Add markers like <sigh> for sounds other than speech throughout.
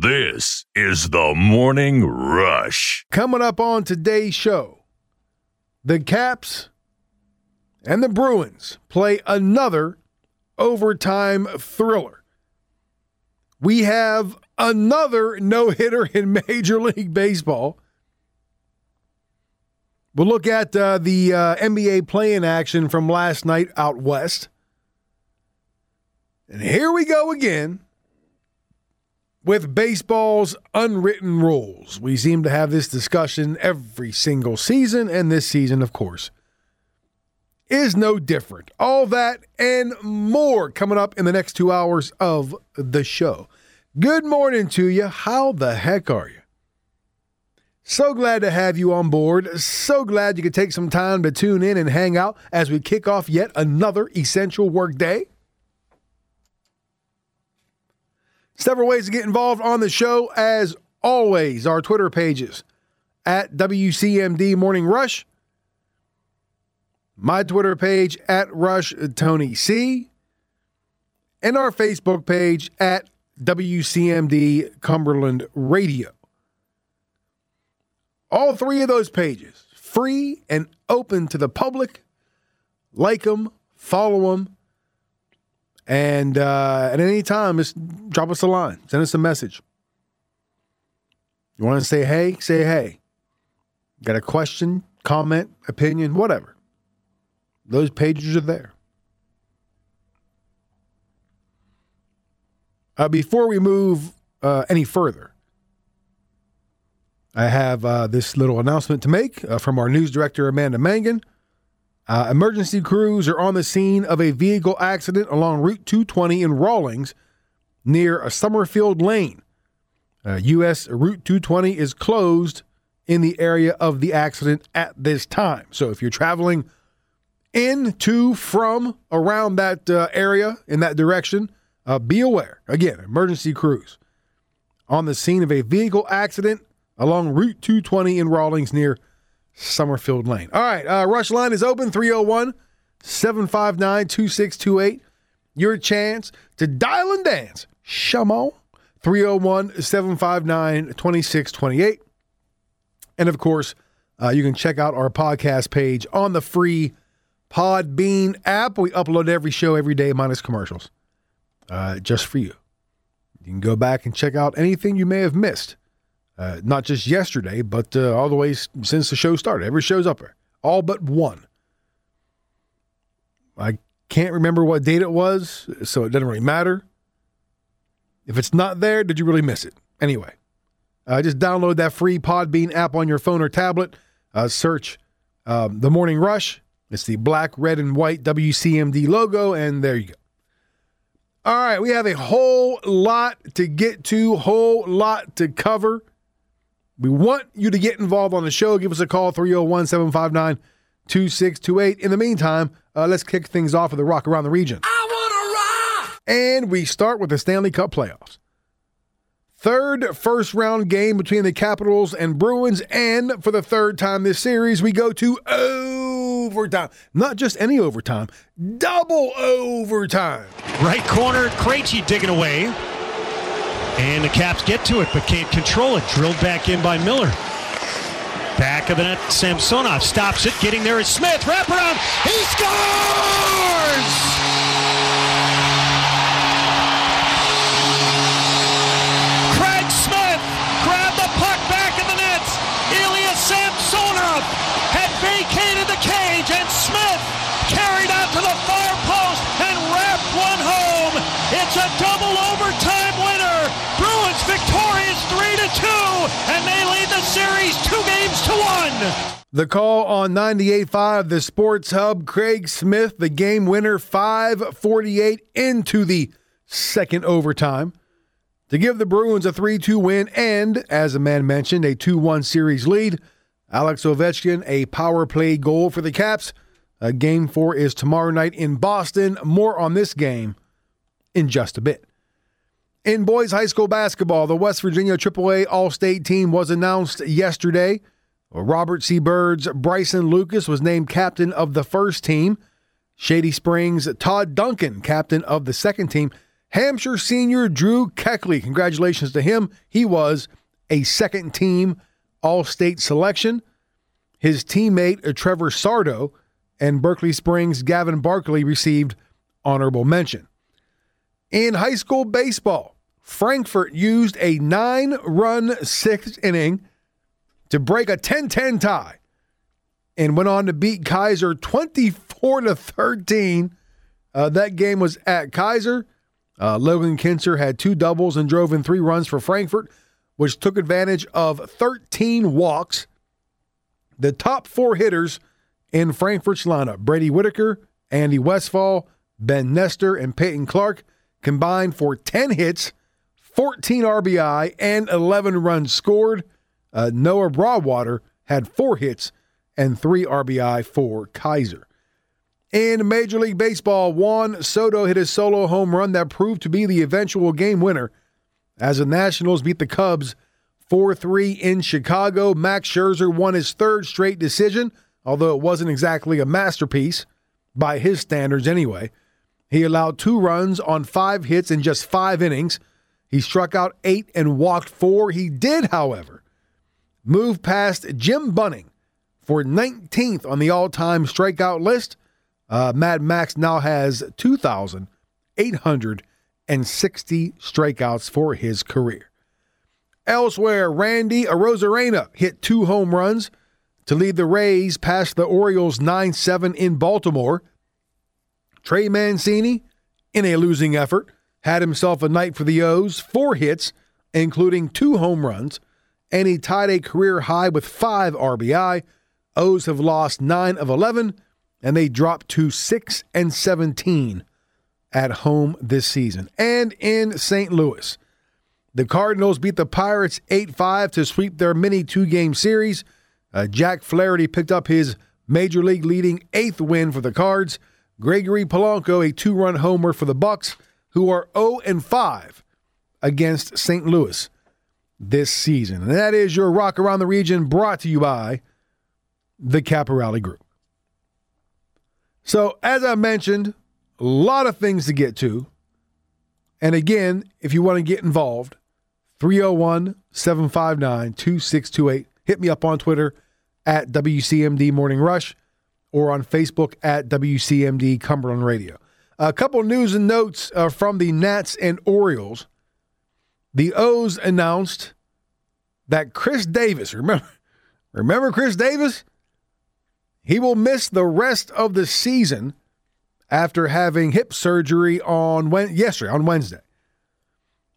This is the morning rush. Coming up on today's show, the Caps and the Bruins play another overtime thriller. We have another no hitter in <laughs> Major League Baseball. We'll look at uh, the uh, NBA play in action from last night out west. And here we go again with baseball's unwritten rules. We seem to have this discussion every single season, and this season, of course, is no different. All that and more coming up in the next two hours of the show. Good morning to you. How the heck are you? So glad to have you on board. So glad you could take some time to tune in and hang out as we kick off yet another essential work day. Several ways to get involved on the show. As always, our Twitter pages at WCMD Morning Rush, my Twitter page at Rush Tony C, and our Facebook page at WCMD Cumberland Radio. All three of those pages, free and open to the public. Like them, follow them, and uh, at any time, just drop us a line, send us a message. You want to say hey? Say hey. Got a question, comment, opinion, whatever. Those pages are there. Uh, before we move uh, any further, I have uh, this little announcement to make uh, from our news director, Amanda Mangan. Uh, emergency crews are on the scene of a vehicle accident along Route 220 in Rawlings near a Summerfield Lane. Uh, U.S. Route 220 is closed in the area of the accident at this time. So if you're traveling in, to, from, around that uh, area in that direction, uh, be aware. Again, emergency crews on the scene of a vehicle accident along Route 220 in Rawlings near Summerfield Lane. All right, uh, Rush Line is open 301 759 2628. Your chance to dial and dance. Shamo 301 759 2628. And of course, uh, you can check out our podcast page on the free Podbean app. We upload every show every day, minus commercials, uh, just for you. You can go back and check out anything you may have missed uh, not just yesterday, but uh, all the way since the show started. Every show's up there, all but one. I can't remember what date it was, so it doesn't really matter. If it's not there, did you really miss it? Anyway, uh, just download that free Podbean app on your phone or tablet. Uh, search um, The Morning Rush. It's the black, red, and white WCMD logo, and there you go. All right, we have a whole lot to get to, whole lot to cover. We want you to get involved on the show. Give us a call, 301 759 2628. In the meantime, uh, let's kick things off with the rock around the region. I want to rock! And we start with the Stanley Cup playoffs. Third first round game between the Capitals and Bruins. And for the third time this series, we go to overtime. Not just any overtime, double overtime. Right corner, Krejci digging away. And the Caps get to it, but can't control it. Drilled back in by Miller. Back of the net, Samsonov stops it. Getting there is Smith. Wraparound. He scores! The call on 98.5, the Sports Hub, Craig Smith, the game winner, 548 into the second overtime to give the Bruins a 3 2 win and, as Amanda mentioned, a 2 1 series lead. Alex Ovechkin, a power play goal for the Caps. Uh, game four is tomorrow night in Boston. More on this game in just a bit. In boys high school basketball, the West Virginia AAA All State team was announced yesterday. Robert C. Byrd's Bryson Lucas was named captain of the first team. Shady Springs' Todd Duncan, captain of the second team. Hampshire senior Drew Keckley, congratulations to him. He was a second team All State selection. His teammate uh, Trevor Sardo and Berkeley Springs Gavin Barkley received honorable mention. In high school baseball, Frankfort used a nine run sixth inning to break a 10 10 tie and went on to beat Keyser 24 to 13. Uh, that game was at Keyser. Uh, Logan Kinser had two doubles and drove in three runs for Frankfort, which took advantage of 13 walks. The top four hitters in Frankfort's lineup Brady Whitaker, Andy Westfall, Ben Nestor, and Peyton Clark combined for 10 hits, 14 RBI, and 11 runs scored. Uh, Noah Broadwater had four hits and three RBI for Keyser. In Major League Baseball, Juan Soto hit a solo home run that proved to be the eventual game winner as the Nationals beat the Cubs 4 3 in Chicago. Max Scherzer won his third straight decision, although it wasn't exactly a masterpiece by his standards anyway. He allowed two runs on five hits in just five innings. He struck out eight and walked four. He did, however, move past Jim Bunning for 19th on the all time strikeout list uh, Mad Max now has 2,860 strikeouts for his career. Elsewhere, Randy Arozarena hit two home runs to lead the Rays past the Orioles 9 7 in Baltimore. Trey Mancini, in a losing effort, had himself a night for the O's, four hits, including two home runs, and he tied a career high with five RBI. O's have lost 9 of 11 and they dropped to 6 and 17 at home this season. And in St. Louis, the Cardinals beat the Pirates 8-5 to sweep their mini two-game series. Uh, Jack Flaherty picked up his major league leading eighth win for the Cards. Gregory Polanco a two-run homer for the Bucs, who are 0 and 5 against St. Louis this season. And that is your Rock Around the Region brought to you by the Caporale Group. So, as I mentioned, a lot of things to get to. And again, if you want to get involved, 301 759 2628. Hit me up on Twitter at WCMD Morning Rush or on Facebook at WCMD Cumberland Radio. A couple news and notes uh, from the Nats and Orioles. The O's announced that Chris Davis, remember, <laughs> remember Chris Davis? He will miss the rest of the season after having hip surgery on yesterday on Wednesday.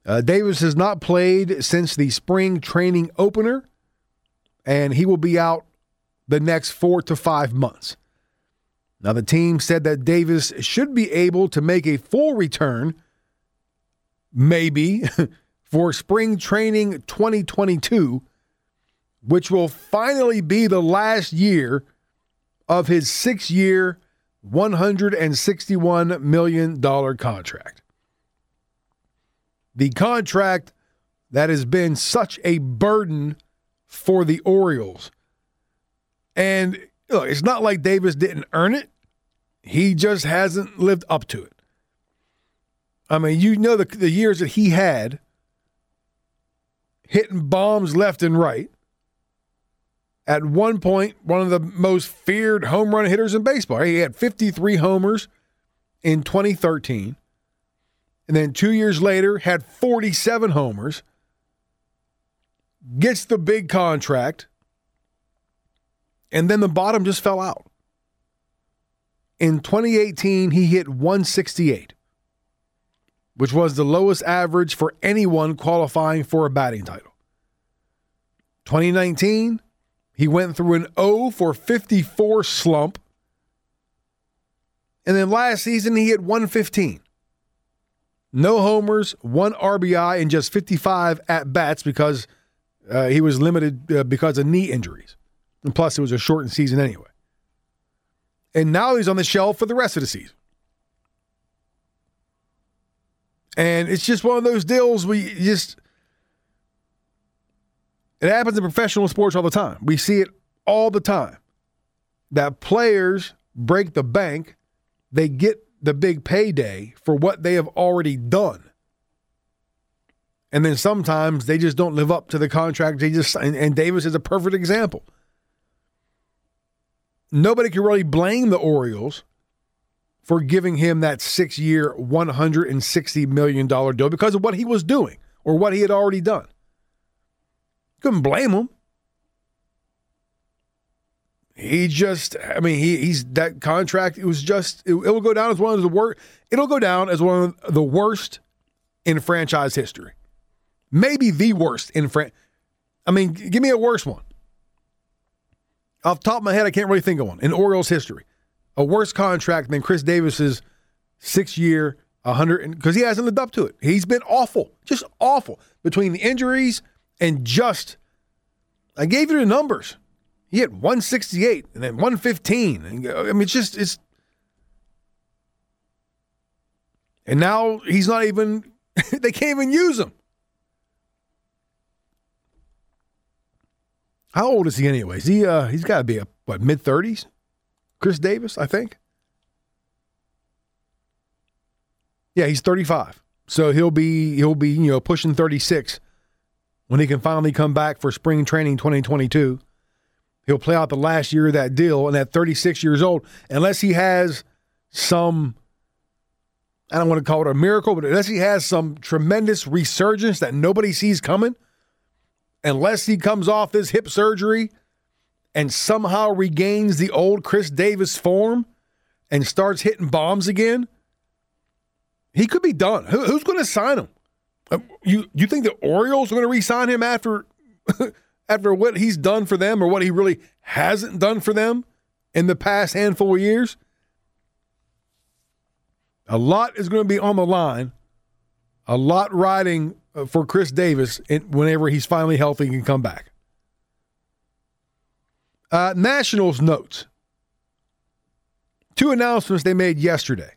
Uh, Davis has not played since the spring training opener, and he will be out the next four to five months. Now, the team said that Davis should be able to make a full return, maybe, <laughs> for spring training 2022, which will finally be the last year of his six year, $161 million contract. The contract that has been such a burden for the Orioles. And look, it's not like Davis didn't earn it, he just hasn't lived up to it. I mean, you know the, the years that he had hitting bombs left and right at one point one of the most feared home run hitters in baseball. He had 53 homers in 2013. And then two years later, had 47 homers, gets the big contract, and then the bottom just fell out. In 2018, he hit 168, which was the lowest average for anyone qualifying for a batting title. 2019, he went through an 0 for 54 slump. And then last season, he hit 115. No homers, one RBI, and just 55 at bats because uh, he was limited uh, because of knee injuries. And plus, it was a shortened season anyway. And now he's on the shelf for the rest of the season. And it's just one of those deals we just it happens in professional sports all the time. We see it all the time that players break the bank, they get the big payday for what they have already done. And then sometimes they just don't live up to the contract. They just and, and Davis is a perfect example. Nobody can really blame the Orioles for giving him that six year, $160 million deal because of what he was doing or what he had already done. Couldn't blame him. He just, I mean, he, he's that contract. It was just, it, will go down as one of the worst. It'll go down as one of the worst in franchise history. Maybe the worst in fran. I mean, give me a worse one. Off top of my head, I can't really think of one in Orioles history. A worse contract than Chris Davis's six year, 100, because he hasn't lived up to it. He's been awful, just awful between the injuries and just, I gave you the numbers. He had 168 and then 115. And, I mean, it's just, it's, and now he's not even, <laughs> they can't even use him. How old is he anyways? He uh he's got to be a what mid thirties. Chris Davis, I think. Yeah, he's 35. So he'll be he'll be, you know, pushing 36 when he can finally come back for spring training 2022. He'll play out the last year of that deal and at 36 years old, unless he has some I don't want to call it a miracle, but unless he has some tremendous resurgence that nobody sees coming, unless he comes off this hip surgery and somehow regains the old Chris Davis form and starts hitting bombs again, he could be done. Who, who's going to sign him? Uh, you you think the Orioles are going to re-sign him after <laughs> after what he's done for them or what he really hasn't done for them in the past handful of years? A lot is going to be on the line. A lot riding uh, for Chris Davis whenever he's finally healthy and can come back. Uh, Nationals notes. Two announcements they made yesterday.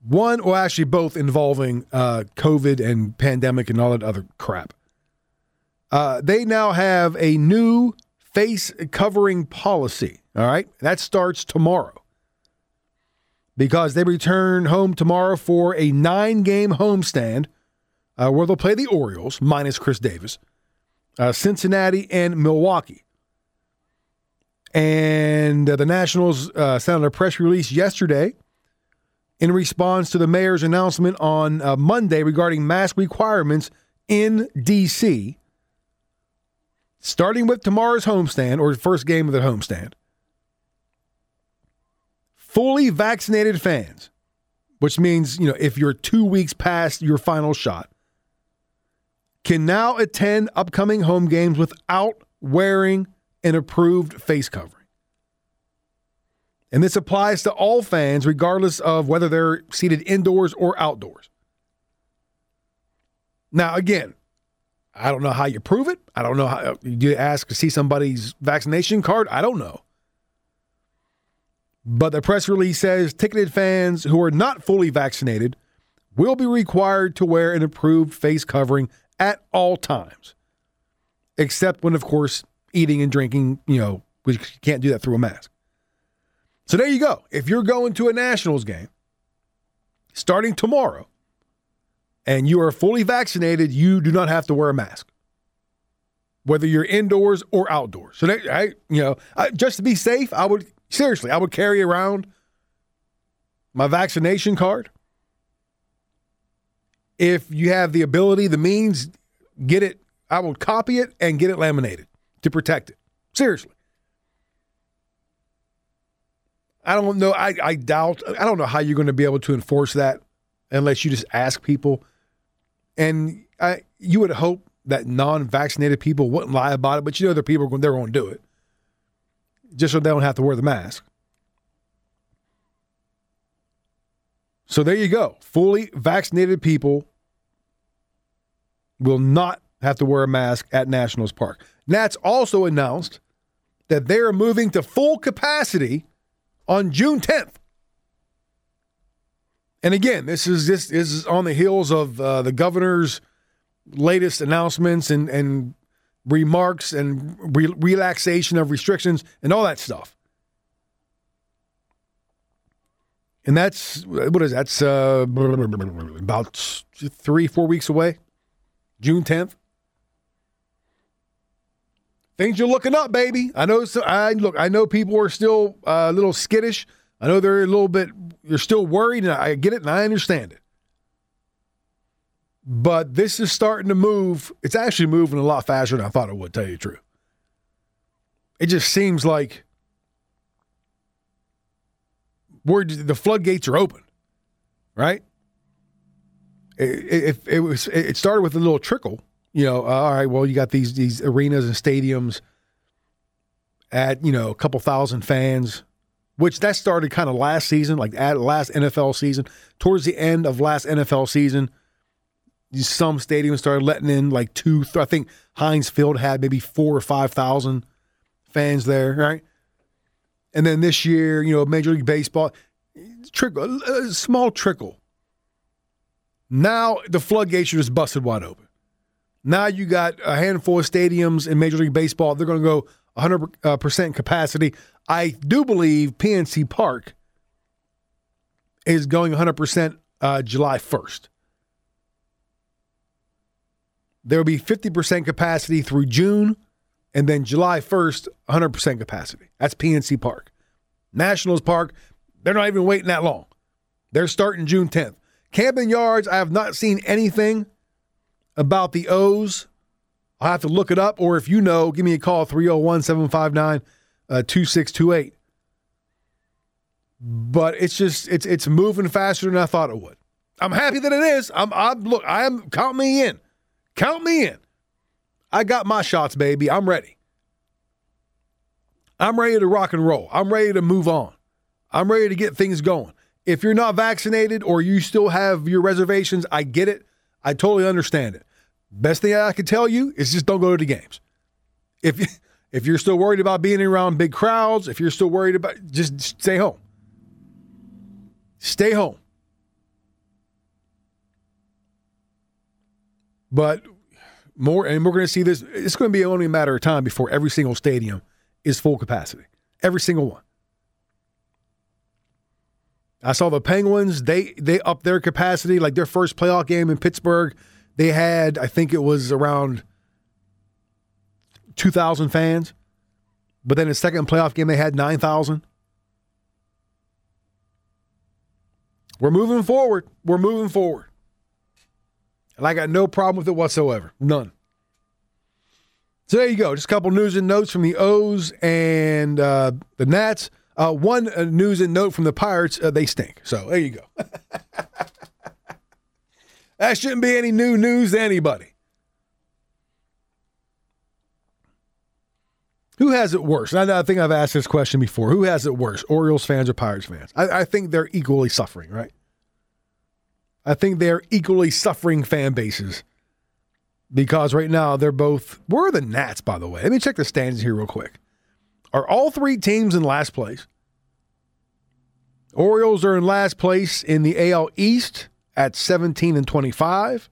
One, or actually both involving uh, COVID and pandemic and all that other crap. Uh, they now have a new face covering policy. All right. That starts tomorrow because they return home tomorrow for a nine game homestand uh, where they'll play the Orioles, minus Chris Davis, uh, Cincinnati, and Milwaukee. And uh, the Nationals uh, sent out a press release yesterday in response to the mayor's announcement on uh, Monday regarding mask requirements in D.C. Starting with tomorrow's homestand or first game of the homestand, fully vaccinated fans, which means, you know, if you're two weeks past your final shot, can now attend upcoming home games without wearing an approved face covering. And this applies to all fans, regardless of whether they're seated indoors or outdoors. Now, again, I don't know how you prove it. I don't know how you ask to see somebody's vaccination card. I don't know. But the press release says ticketed fans who are not fully vaccinated will be required to wear an approved face covering at all times, except when, of course, eating and drinking, you know, we can't do that through a mask. So there you go. If you're going to a Nationals game starting tomorrow and you are fully vaccinated, you do not have to wear a mask, whether you're indoors or outdoors. So, that, I, you know, I, just to be safe, I would Seriously, I would carry around my vaccination card. If you have the ability, the means, get it. I will copy it and get it laminated to protect it. Seriously. I don't know. I, I doubt. I don't know how you're going to be able to enforce that unless you just ask people. And I, you would hope that non-vaccinated people wouldn't lie about it, but you know, there are people they're going to do it just so they don't have to wear the mask. So there you go. Fully vaccinated people will not have to wear a mask at Nationals Park. Nats also announced that they are moving to full capacity on June 10th. And again, this is this, this is on the heels of uh, the governor's latest announcements and and remarks and re- relaxation of restrictions and all that stuff. And that's what is that's uh, about three, four weeks away. June 10th. Things are looking up, baby. I know. So, I look. I know people are still uh, a little skittish. I know they're a little bit. You're still worried, and I get it, and I understand it. But this is starting to move. It's actually moving a lot faster than I thought it would. Tell you the truth. It just seems like where the floodgates are open, right? It, it, it, was it started with a little trickle, you know. Uh, all right, well, you got these these arenas and stadiums at you know a couple thousand fans, which that started kind of last season, like at last NFL season, towards the end of last NFL season. Some stadiums started letting in like two. I think Heinz Field had maybe four or five thousand fans there, right? And then this year, you know, Major League Baseball, trickle, a small trickle. Now the floodgates are just busted wide open. Now you got a handful of stadiums in Major League Baseball. They're going to go 100% capacity. I do believe PNC Park is going 100% uh, July 1st. There will be 50% capacity through June and then July 1st, 100% capacity. That's PNC Park. Nationals Park, they're not even waiting that long. They're starting June 10th. Camden Yards, I have not seen anything about the O's. I'll have to look it up, or if you know, give me a call 301 759 uh, 2628. But it's just it's it's moving faster than I thought it would. I'm happy that it is. I'm I'm look, I am count me in. Count me in. I got my shots, baby. I'm ready. I'm ready to rock and roll. I'm ready to move on. I'm ready to get things going. If you're not vaccinated or you still have your reservations, I get it. I totally understand it. Best thing I can tell you is just don't go to the games. If <laughs> if you're still worried about being around big crowds, if you're still worried about just stay home. Stay home. But more, and we're going to see this. It's going to be only a matter of time before every single stadium is full capacity. Every single one. I saw the Penguins. They they upped their capacity. Like their first playoff game in Pittsburgh, they had I think it was around two thousand fans. But then the second playoff game, they had nine thousand. We're moving forward. We're moving forward. And I got no problem with it whatsoever. None. So there you go. Just a couple news and notes from the O's and uh, the Nats. Uh, one uh, news and note from the Pirates. Uh, they stink. So there you go. <laughs> that shouldn't be any new news to anybody. Who has it worse? I, I, think I've asked this question before. Who has it worse, Orioles fans or Pirates fans? I, I think they're equally suffering, right? I think they're equally suffering fan bases because right now they're both. Where are the Nats, by the way? Let me check the standings here real quick. Are all three teams in last place? Orioles are in last place in the AL East at 17 and 25.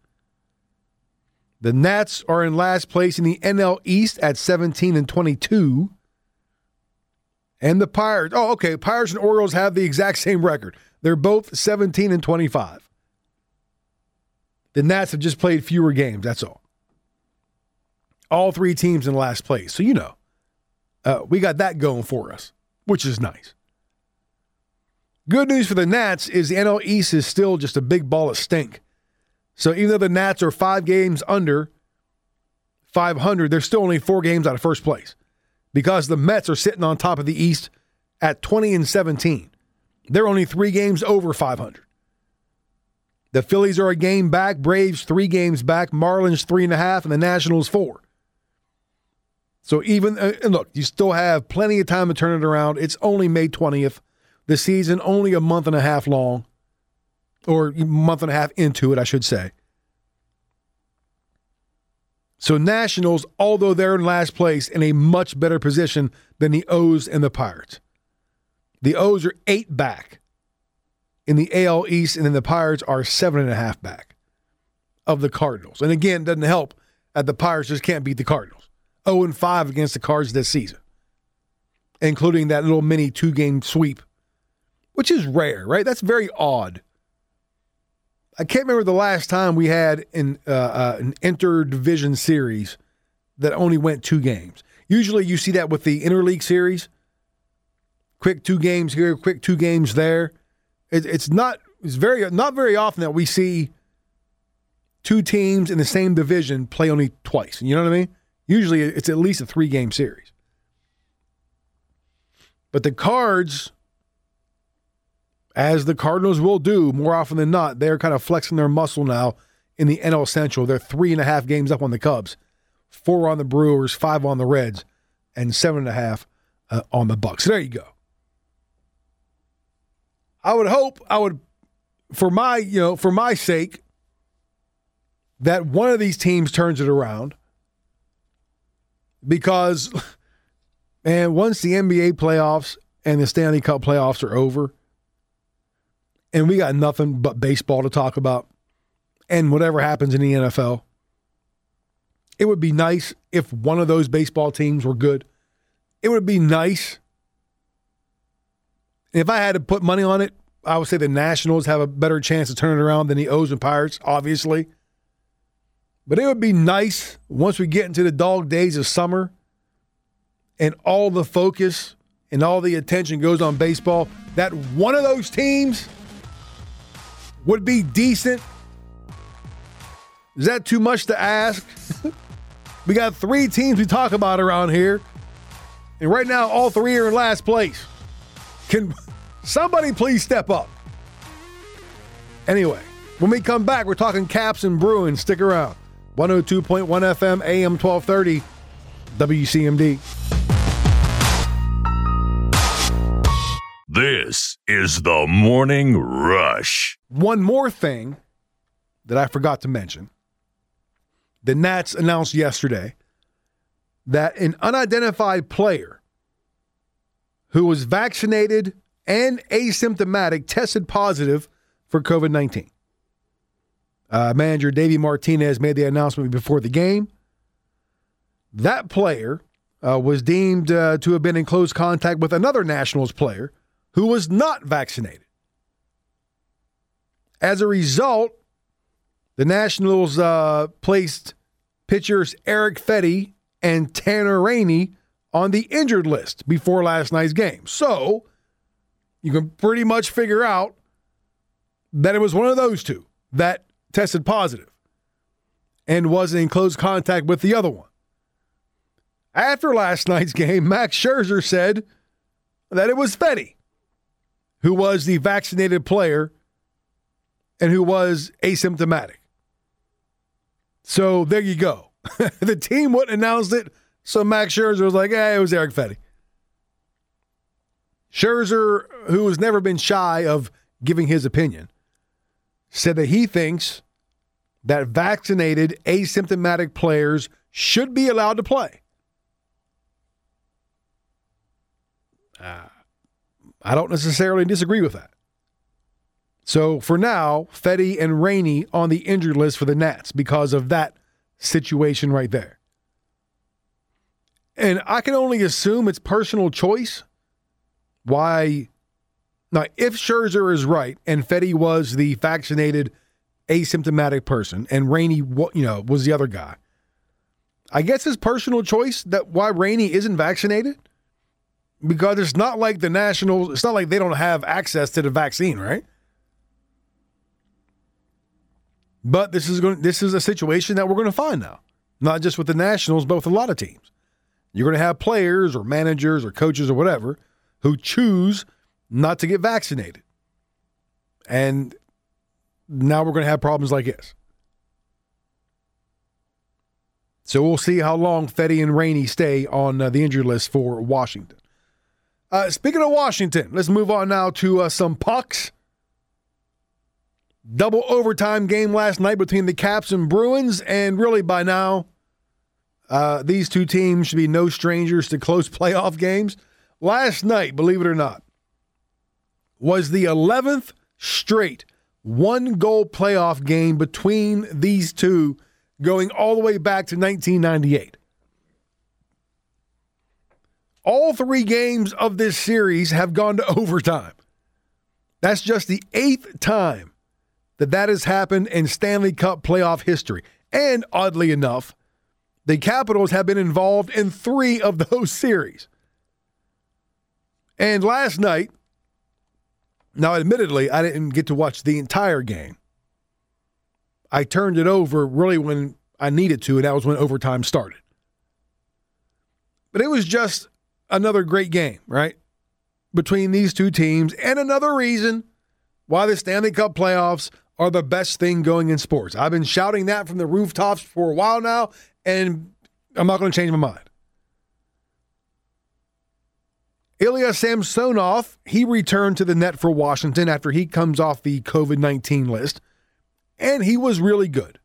The Nats are in last place in the NL East at 17 and 22. And the Pirates, oh, okay, Pirates and Orioles have the exact <laughs> same record. They're both 17 and 25. The Nats have just played fewer games. That's all. All three teams in last place. So, you know, uh, we got that going for us, which is nice. Good news for the Nats is the NL East is still just a big ball of stink. So, even though the Nats are five games under 500, they're still only four games out of first place because the Mets are sitting on top of the East at 20 and 17. They're only three games over 500. The Phillies are a game back, Braves three games back, Marlins three and a half, and the Nationals four. So even uh, and look, you still have plenty of time to turn it around. It's only May 20th. The season only a month and a half long, or month and a half into it, I should say. So Nationals, although they're in last place, in a much better position than the O's and the Pirates. The O's are eight back in the AL East, and then the Pirates are seven and a half back of the Cardinals. And again, doesn't help that the Pirates just can't beat the Cardinals. 0 and 5 against the Cards this season, including that little mini two game sweep which is rare, right? That's very odd. I can't remember the last time we had an, uh, uh, an interdivision series that only went two games. Usually you see that with the interleague series. Quick two games here, quick two games there. It, it's not it's very not very often that we see two teams in the same division play only twice. You know what I mean? Usually it's at least a three game series. But the Cards, as the Cardinals will do more often than not, they're kind of flexing their muscle now in the NL Central. They're three and a half games up on the Cubs, four on the Brewers, five on the Reds, and seven and a half uh, on the Bucs. There you go. I would hope I would, for my you know for my sake, that one of these teams turns it around because, <laughs> man, once the NBA playoffs and the Stanley Cup playoffs are over, and we got nothing but baseball to talk about, and whatever happens in the NFL, it would be nice if one of those baseball teams were good. It would be nice. If I had to put money on it, I would say the Nationals have a better chance to turn it around than the O's and Pirates, obviously. But it would be nice once we get into the dog days of summer and all the focus and all the attention goes on baseball that one of those teams would be decent. Is that too much to ask? <laughs> we got three teams we talk about around here. And right now, all three are in last place. Can somebody please step up? Anyway, when we come back, we're talking Caps and Bruins. Stick around. 102.1 FM, AM 1230, WCMD. This is the Morning Rush. One more thing that I forgot to mention. The Nats announced yesterday that an unidentified player who was vaccinated and asymptomatic tested positive for COVID 19. Uh, manager Davey Martinez made the announcement before the game. That player uh, was deemed uh, to have been in close contact with another Nationals player who was not vaccinated. As a result, the Nationals uh, placed pitchers Eric Fedde and Tanner Rainey on the injured list before last night's game. So you can pretty much figure out that it was one of those two that tested positive and was in close contact with the other one. After last night's <laughs> game, Max Scherzer said that it was Fedde who was the vaccinated player and who was asymptomatic. So there you go. <laughs> the team wouldn't announce it, so Max Scherzer was like, hey, it was Eric Fedde. Scherzer, who has never been shy of giving his opinion, said that he thinks that vaccinated asymptomatic players should be allowed to play. I don't necessarily disagree with that. So for now, Fedde and Rainey on the injured list for the Nats because of that situation right there. And I can only assume it's personal choice why now, if Scherzer is right and Fedde was the vaccinated asymptomatic person and Rainey, you know, was the other guy, I guess it's personal choice that why Rainey isn't vaccinated because it's not like the Nationals. It's not like they don't have access to the vaccine, right? But this is going. This is a situation that we're going to find now, not just with the Nationals, but with a lot of teams. You're going to have players or managers or coaches or whatever who choose not to get vaccinated. And now we're going to have problems like this. So we'll see how long Fedde and Rainey stay on uh, the injury list for Washington. Uh, speaking of Washington, let's move on now to uh, some pucks. Double overtime game last night between the Caps and Bruins, and really by now, uh, these two teams should be no strangers to close <laughs> playoff games. Last night, believe it or not, was the 11th straight one goal playoff game between these two going all the way back to 1998. All three games of this series have gone to <laughs> overtime. That's just the eighth time that that has happened in Stanley Cup playoff history. And oddly enough, the Capitals have been involved in three of <laughs> those series. And last night, now admittedly, I didn't get to watch the entire game. I turned it over really when I needed to, and that was when overtime started. But it was just another great game, right? Between these two teams, and another reason why the Stanley Cup playoffs are the best thing going in sports. I've been shouting that from the rooftops for a while now, and I'm not going to change my mind. Ilya Samsonov, he returned to the net for Washington after he comes off the COVID 19 list, and he was really good.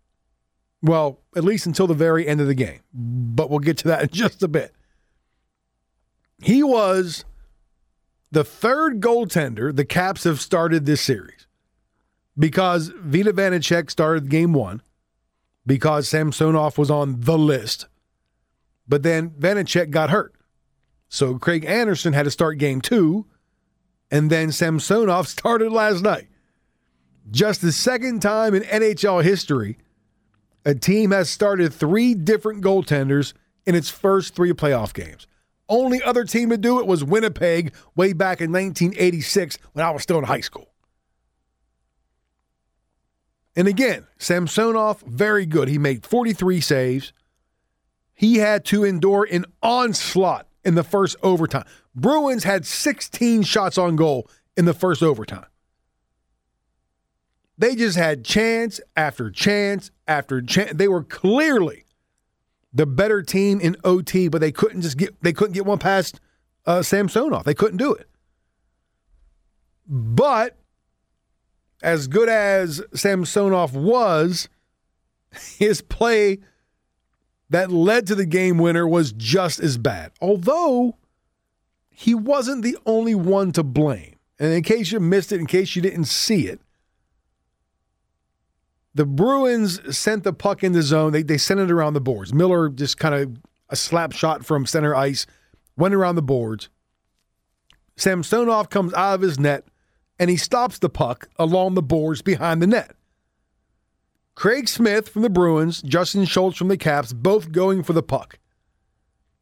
Well, at least until the very end of the game, but we'll get to that <laughs> in just a bit. He was the third goaltender the Caps have started this series because Vitek Vanecek started game one, because Samsonov was on the list, but then Vanecek got hurt. So Craig Anderson had to start game two, and then Samsonov <laughs> started last night. Just the second time in NHL history, a team has started three different goaltenders in its first three playoff games. Only other team to do it was Winnipeg way back in 1986 when I was still in high school. And again, Samsonov, very good. He made 43 saves. He had to endure an onslaught in the first overtime. Bruins had 16 shots on goal in the first overtime. They just had chance after chance after chance. They were clearly the better team in OT, but they couldn't just get they couldn't get one past uh, Samsonov. They couldn't do it. But as good as Samsonov was, <laughs> his play that led to the game winner was just as bad. Although he wasn't the only one to blame. And in case you missed it, in case you didn't see it, the Bruins sent the puck in the zone. They, they sent it around the boards. Miller just kind of a slap shot from center ice, went around the boards. Sam Samsonov comes out of his net and he stops the puck along the boards behind the net. Craig Smith from the Bruins, Justin Schultz from the Caps, both going for the puck.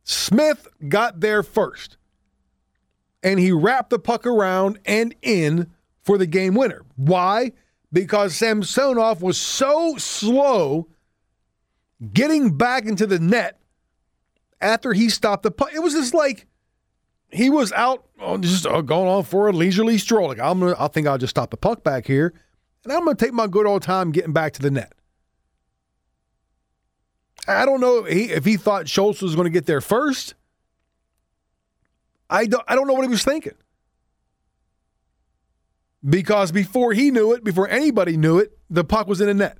Smith got there first, and he wrapped the puck around and in for the game winner. Why? Because Samsonov was so slow getting back into the net after he stopped the puck. It was just like he was out uh, just uh, going on for a leisurely stroll. Like I'm gonna, I think I'll just stop the puck back here, and I'm gonna take my good old time getting back to the net. I don't know if he, if he thought Schultz was going to get there first. I don't, I don't know what he was thinking. Because before he knew it, before anybody knew it, the puck was in the net.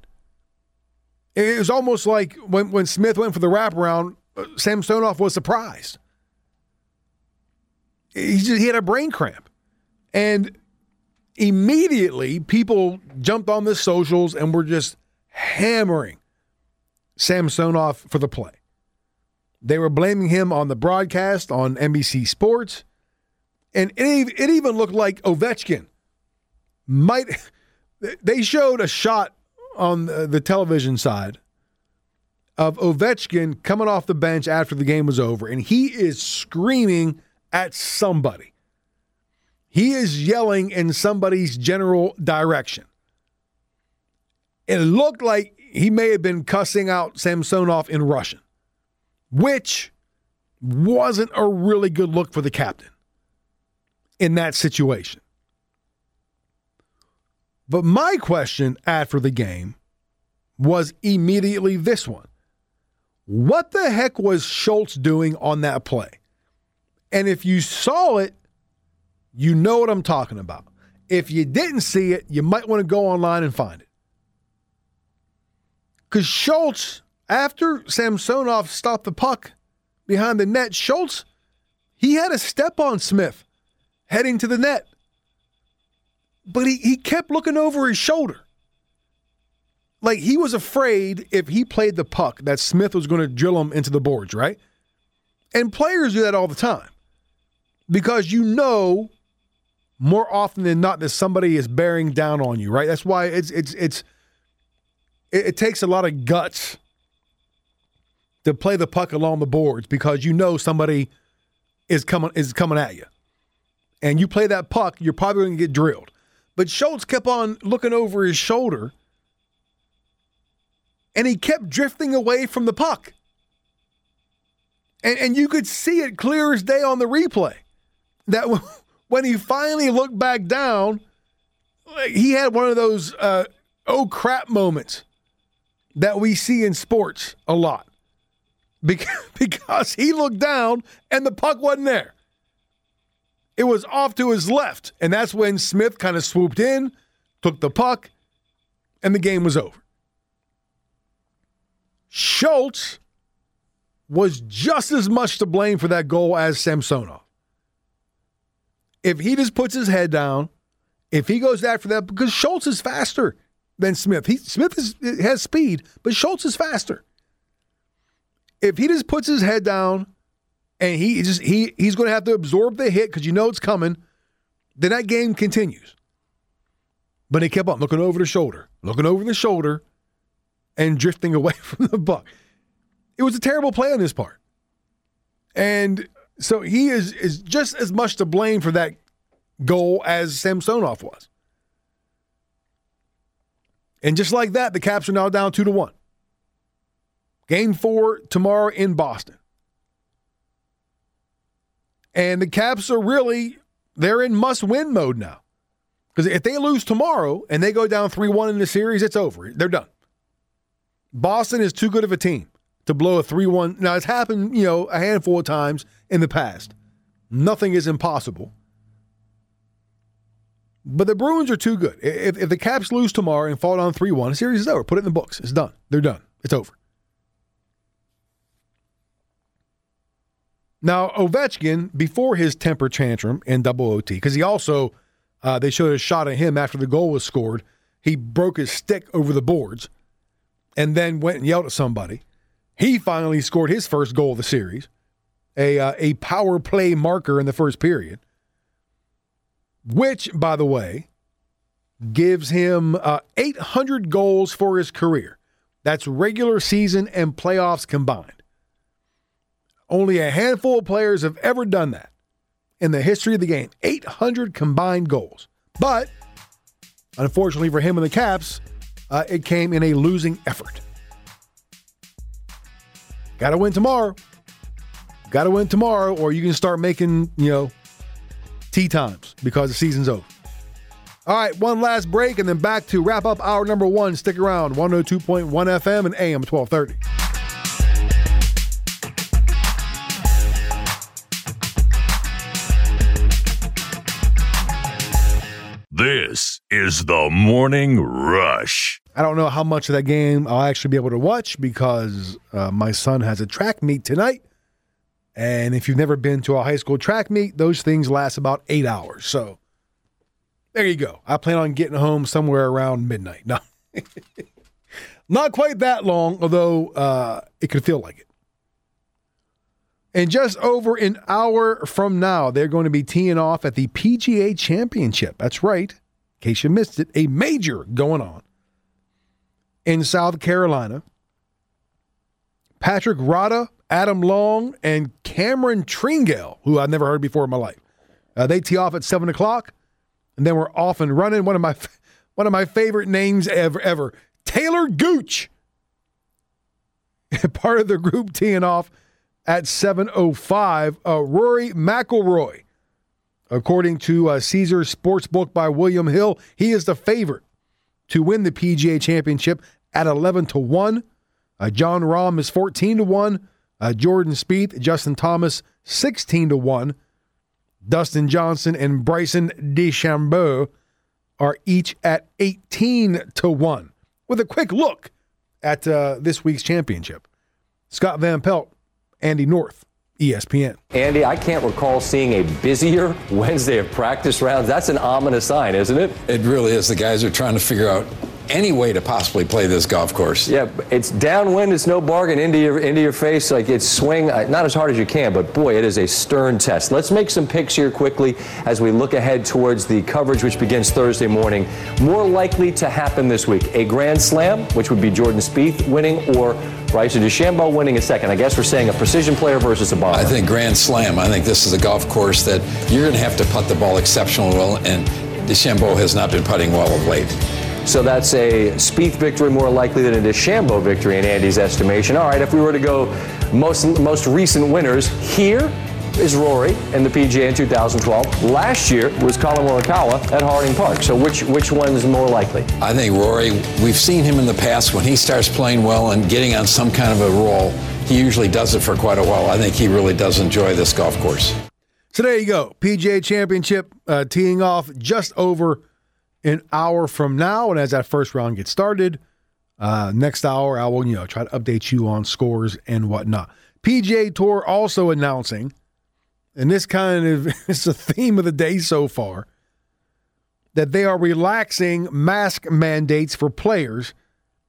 It was almost like when, when Smith went for the wraparound, uh, Sam Samsonov was surprised he just he had a brain cramp, and immediately people jumped on the socials and were just hammering Samsonov for the play. They were blaming him on the broadcast on NBC Sports, and it, it even looked like Ovechkin might. They showed a shot on the television side of Ovechkin coming off the bench after the game was over, and he is screaming at somebody. He is yelling in somebody's general direction. It looked like he may have been cussing out Samsonov in Russian, which wasn't a really good look for the captain in that situation. But my question after the game was immediately this one What the heck was Schultz doing on that play? And if you saw it, you know what I'm talking about. If you didn't see it, you might want to go online and find it. Because Schultz, after Samsonov stopped the puck behind the net, Schultz, he had a step on Smith heading to the net. But he, he kept looking over his shoulder. Like he was afraid if he played the puck that Smith was going to drill him into the boards, right? And players do that all the time because you know more often than not that somebody is bearing down on you, right? That's why it's it's it's it, it takes a lot of guts to play the puck along the boards because you know somebody is coming is coming at you. And you play that puck, you're probably going to get drilled. But Schultz kept on looking over his shoulder and he kept drifting away from the puck. And, and you could see it clear as day on the replay that <laughs> when he finally looked back down, he had one of those uh, oh crap moments that we see in sports a lot because, <laughs> because he looked down and the puck wasn't there. It was off to his left. And that's when Smith kind of swooped in, took the puck, and the game was over. Schultz was just as much to blame for that goal as Samsonov. If he just puts his head down, if he goes after that, because Schultz is faster than Smith. He, Smith is, has speed, but Schultz is faster. If he just puts his head down and he just he he's going to have to absorb the hit because you know it's coming, then that game continues. But he kept on looking over the shoulder, looking over the shoulder, and drifting <laughs> away from the buck. It was a terrible play on his part. And so he is is just as much to blame for that goal as Samsonov was. And just like that, the Caps are now down two to one. Game four tomorrow in Boston. And the Caps are really they're in must-win mode now. Because if they lose tomorrow and they go down 3-1 in the series, it's over. They're done. Boston is too good of a team to blow a 3 1. Now, it's happened, you know, a handful of times in the past. Nothing is impossible. But the Bruins are too good. If, if the Caps lose tomorrow and fall down 3 1, the series is over. Put it in the books. It's done. They're done. It's over. Now, Ovechkin, before his temper tantrum in double OT, because he also, uh, they showed a shot at him after the goal was scored. He broke his stick over the boards and then went and yelled at somebody. He finally scored his first goal of the series, a, uh, a power play marker in the first period, which, by the way, gives him uh, 800 goals for his career. That's regular season and playoffs combined. Only a handful of players have ever done that in the history of the game 800 combined goals. But unfortunately for him and the Caps, uh, it came in a losing effort. Got to win tomorrow. Got to win tomorrow, or you can start making, you know, tea times because the season's over. All right, one last break and then back to wrap up our number one. Stick around 102.1 FM and AM 1230. Is the Morning Rush. I don't know how much of that game I'll actually be able to watch because uh, my son has a track meet tonight. And if you've never been to a high school track meet, those things last about eight hours. So there you go. I plan on getting home somewhere around midnight. <laughs> No, not quite that long, although uh, it could feel like it. And just over an hour from now, they're going to be teeing off at the PGA Championship. That's right. In case you missed it, a major going on in South Carolina. Patrick Rada, Adam Long, and Cameron Tringale, who I've never heard before in my life. Uh, they tee off at seven o'clock, and then we're off and running. One of my <laughs> one of my favorite names ever ever, Taylor Gooch, <laughs> part of the group teeing off at 7.05. Uh, Rory McIlroy, according to uh, Caesar Sportsbook by William Hill, he is the favorite to win the PGA Championship at 11 to 1. Uh, Jon Rahm is 14 to 1. Uh, Jordan Spieth, Justin Thomas, 16 to 1. Dustin Johnson and Bryson DeChambeau are each at 18 to 1. With a quick look at uh, this week's championship. Scott Van Pelt Andy North, ESPN. Andy, I can't recall seeing a busier Wednesday of practice rounds. That's an ominous sign, isn't it? It really is. The guys are trying to figure out any way to possibly play this golf course. Yeah, it's downwind. It's no bargain into your into your face. Like it's swing uh, not as hard as you can, but boy, it is a stern test. Let's make some picks here quickly as we look ahead towards the coverage, which begins Thursday morning. More likely to happen this week: a Grand Slam, which would be Jordan Spieth winning, or Bryson DeChambeau winning a second. I guess we're saying a precision player versus a bomber. I think Grand Slam. I think this is a golf course that you're going to have to putt the ball exceptionally well, and DeChambeau has not been putting well of late. So that's a Spieth victory more likely than a DeChambeau victory in Andy's estimation. All right, if we were to go most most recent winners, here is Rory in the PGA in 2012. Last year was Collin Morikawa at Harding Park. So which which one's more likely? I think Rory. We've seen him in the past when he starts playing well and getting on some kind of a roll. He usually does it for quite a while. I think he really does enjoy this golf course. So there you go. PGA Championship uh, teeing off just over an hour from now. And as that first round gets started, uh, next hour, I will, you know, try to update you on scores and whatnot. PGA Tour also announcing, and this kind of <laughs> is the theme of the day so far, that they are relaxing mask mandates for players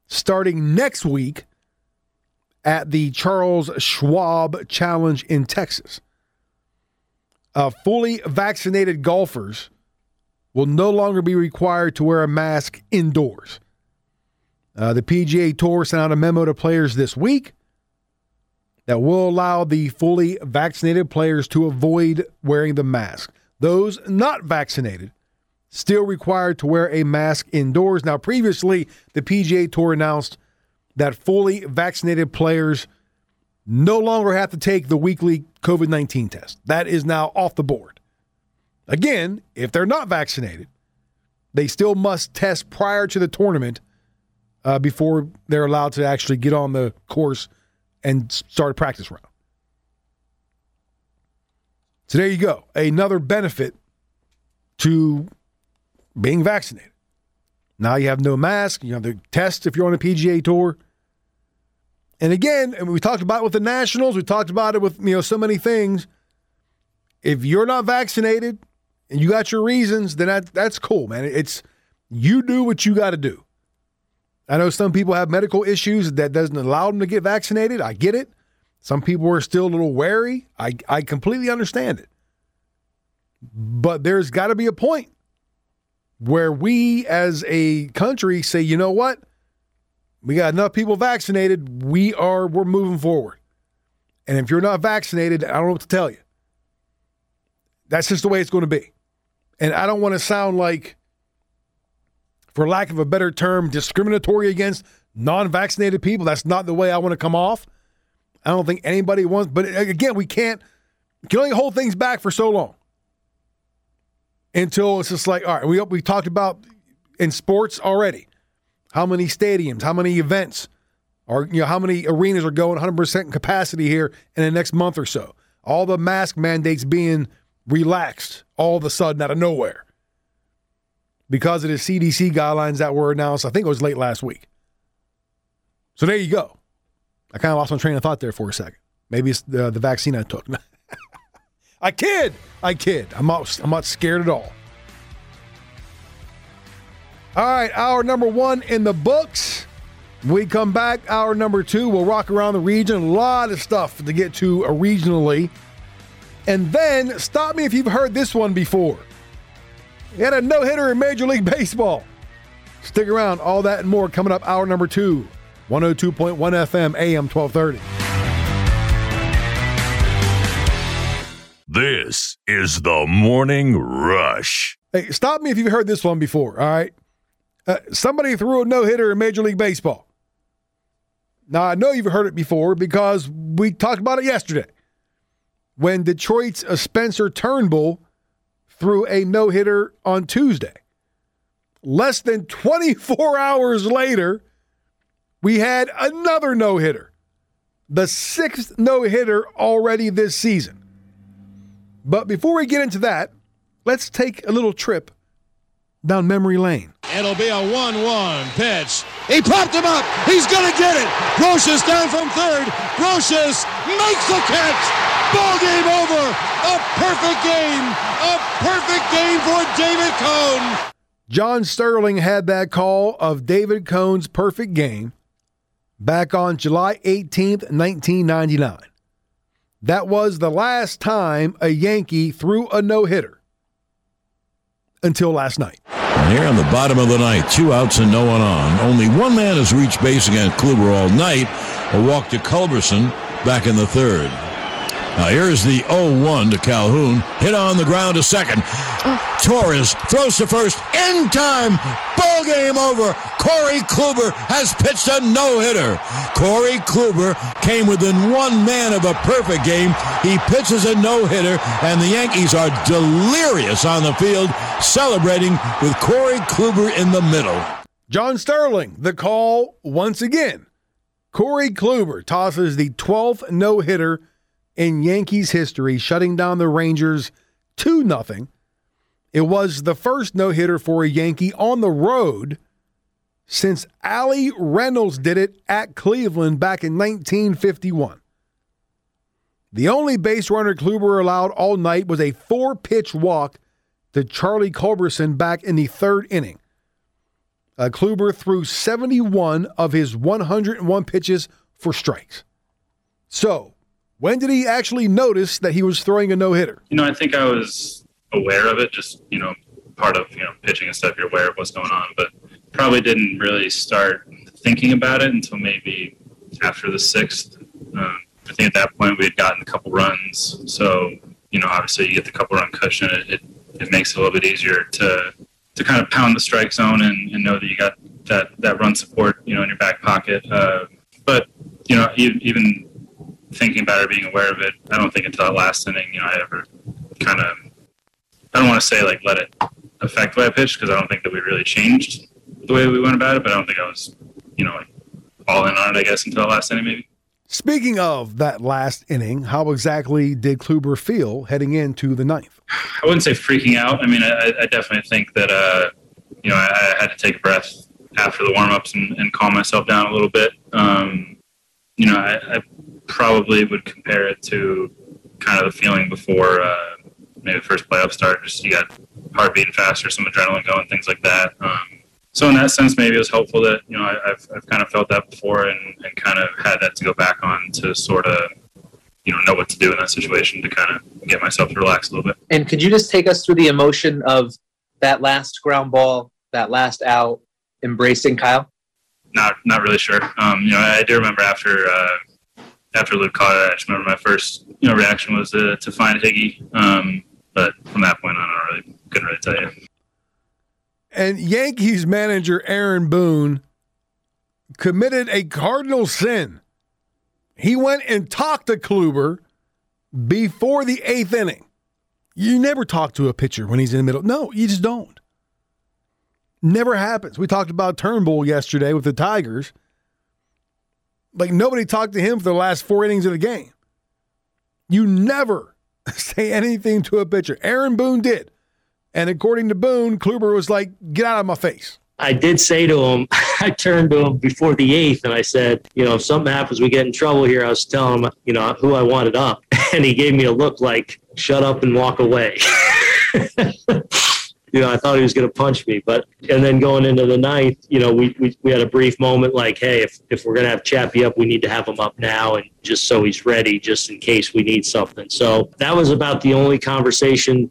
starting next week at the Charles Schwab Challenge in Texas. Uh, fully vaccinated golfers will no longer be required to wear a mask indoors. Uh, the PGA Tour sent out a memo to players this week that will allow the fully vaccinated players to avoid wearing the mask. Those not vaccinated still required to wear a mask indoors. Now, previously, the PGA Tour announced that fully vaccinated players no longer have to take the weekly COVID 19 test. That is now off the board. Again, if they're not vaccinated, they still must test prior to the tournament uh, before they're allowed to actually get on the course and start a practice round. So there you go. Another benefit to being vaccinated. Now you have no mask, you have the test if you're on a PGA tour. And again, and we talked about it with the Nationals, we talked about it with you know so many things. If you're not vaccinated and you got your reasons, then that, that's cool, man. It's you do what you got to do. I know some people have medical issues that doesn't allow them to get vaccinated. I get it. Some people are still a little wary. I, I completely understand it. But there's got to be a point where we as a country say, you know what? We got enough people vaccinated. We are we're moving forward. And if you're not vaccinated, I don't know what to tell you. That's just the way it's going to be. And I don't want to sound like, for lack of a better term, discriminatory against non vaccinated people. That's not the way I want to come off. I don't think anybody wants, but uh, again, we can't, we can only hold things back for so long until it's just like, all right, we, we talked about in sports already how many stadiums, how many events, or you know, how many arenas are going 100% capacity here in the next month or so. All the mask mandates being relaxed all of a sudden out of nowhere because of the CDC guidelines that were announced. I think it was late last week. So there you go. I kind of lost my train of thought there for a second. Maybe it's the, the vaccine I took. <laughs> I kid. I kid. I'm not, I'm not scared at all. All right, hour number one in the books. We come back, hour number two. We'll rock around the region. A lot of stuff to get to regionally. And then, stop me if you've heard this one before. He had a no hitter in Major League Baseball. Stick around, all that and more coming up, hour number two, 102.1 FM, AM 1230. This is the Morning Rush. Hey, stop me if you've heard this one before, all right? Uh, somebody threw a no hitter in Major League Baseball. Now, I know you've heard it before because we talked about it yesterday when Detroit's uh, Spencer Turnbull threw a no hitter on Tuesday. Less than 24 <laughs> hours later, we had another no hitter, the sixth no hitter already this season. But before we get into that, let's take a little trip down memory lane. It'll be a 1 1 pitch. He popped him up. He's going to get it. Brosius down from third. Brosius makes the catch. Ball game over. A perfect game. A perfect game for David Cone. John Sterling had that call of David Cone's perfect game back on July 18th, 1999. That was the last time a Yankee threw a no hitter until last night. Here on the bottom of the ninth, two outs and no one on. Only one man has reached base against Kluber all night. A walk to Culberson back in the third. Now here's the 0-1 to Calhoun. Hit on the ground to second. Torres throws to first in time. Ball game over. Corey Kluber has pitched a no-hitter. Corey Kluber came within one man of a perfect game. He pitches a no-hitter, and the Yankees are delirious on the field, celebrating with Corey Kluber in the middle. John Sterling, the call once again. Corey Kluber tosses the 12th no hitter in Yankees history, shutting down the Rangers 2 0. It was the first no hitter for a Yankee on the road since Allie Reynolds did it at Cleveland back in 1951. The only base runner Kluber allowed all night was a four pitch walk to Charlie Culberson back in the third inning. Uh, Kluber threw 71 of his 101 pitches for strikes. So, when did he actually notice that he was throwing a no hitter? You know, I think I was aware of it, just, you know, part of, you know, pitching and stuff, you're aware of what's going on, but probably didn't really start thinking about it until maybe after the sixth. Um, I think at that point we had gotten a couple runs. So, you know, obviously you get the couple run cushion, it, it, it makes it a little bit easier to to kind of pound the strike zone and, and know that you got that, that run support, you know, in your back pocket. Uh, but, you know, even thinking about it, being aware of it, I don't think until that last inning, you know, I ever kind of, I don't want to say like let it affect the way I pitched because I don't think that we really changed the way we went about it, but I don't think I was, you know, like all in on it, I guess, until the last inning maybe. Speaking of that last inning, how exactly did Kluber feel heading into the ninth? I wouldn't say freaking out. I mean, I, I definitely think that uh, you know I, I, had to take a breath after the warm-ups and, and calm myself down a little bit. Um, you know, I, I, probably would compare it to kind of the feeling before uh, maybe the first playoff start. Just you got heart beating faster, some adrenaline going, things like that. Um, so in that sense, maybe it was helpful that you know I, have I've kind of felt that before and, and kind of had that to go back on to sort of you know know what to do in that situation to kind of get myself to relax a little bit. And could you just take us through the emotion of that last ground ball, that last out, embracing Kyle? Not not really sure. Um, you know, I do remember after uh, after Luke caught it, I just remember my first you know reaction was to, to find Higgy. Um, but from that point on, I really couldn't really tell you. And Yankees manager Aaron Boone committed a cardinal sin. He went and talked to Kluber before the eighth inning. You never talk to a pitcher when he's in the middle. No, you just don't. Never happens. We talked about Turnbull yesterday with the Tigers. Like nobody talked to him for the last four innings of the game. You never <laughs> say anything to a pitcher. Aaron Boone did. And according to Boone, Kluber was like, get out of my face. I did say to him, <laughs> I turned to him before the eighth and I said, you know, if something happens, we get in trouble here. I was telling him, you know, who I wanted up. <laughs> And he gave me a look like, shut up and walk away. You know, I thought he was going to punch me. But, and then going into the ninth, you know, we, we, we had a brief moment like, hey, if, if we're going to have Chappie up, we need to have him up now. And just so he's ready, just in case we need something. So that was about the only conversation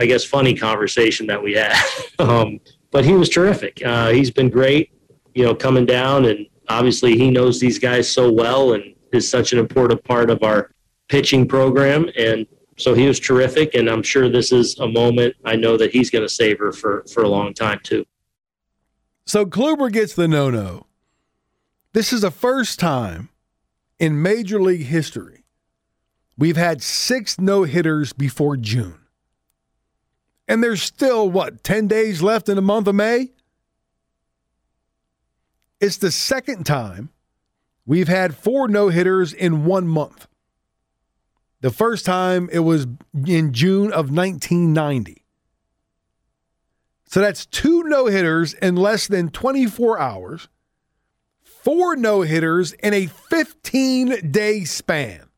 I guess, funny conversation that we had. <laughs> um, but he was terrific. Uh, he's been great, you know, coming down, and obviously he knows these guys so well and is such an important part of our pitching program. And so he was terrific, and I'm sure this is a moment I know that he's going to savor for for a long time too. So Kluber gets the no-no. This is the first time in Major League history we've had six no-hitters before June. And there's still, what, 10 days left in the month of May? It's the second time we've had four no hitters in one month. The first time it was in June of 1990. So that's two no hitters in less than 24 hours, four no hitters in a 15 day span,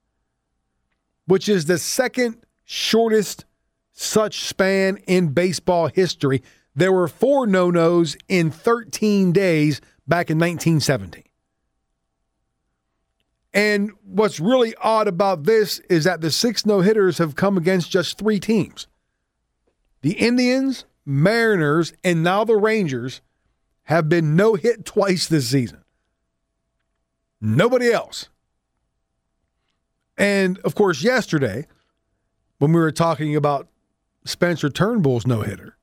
which is the second shortest such span in baseball history. There were four no nos in 13 days back in 1917. And what's really odd about this is that the six no hitters have come against just three teams the Indians, Mariners, and now the Rangers have been no hit twice this season. Nobody else. And of course, yesterday, when we were talking about Spencer Turnbull's no hitter,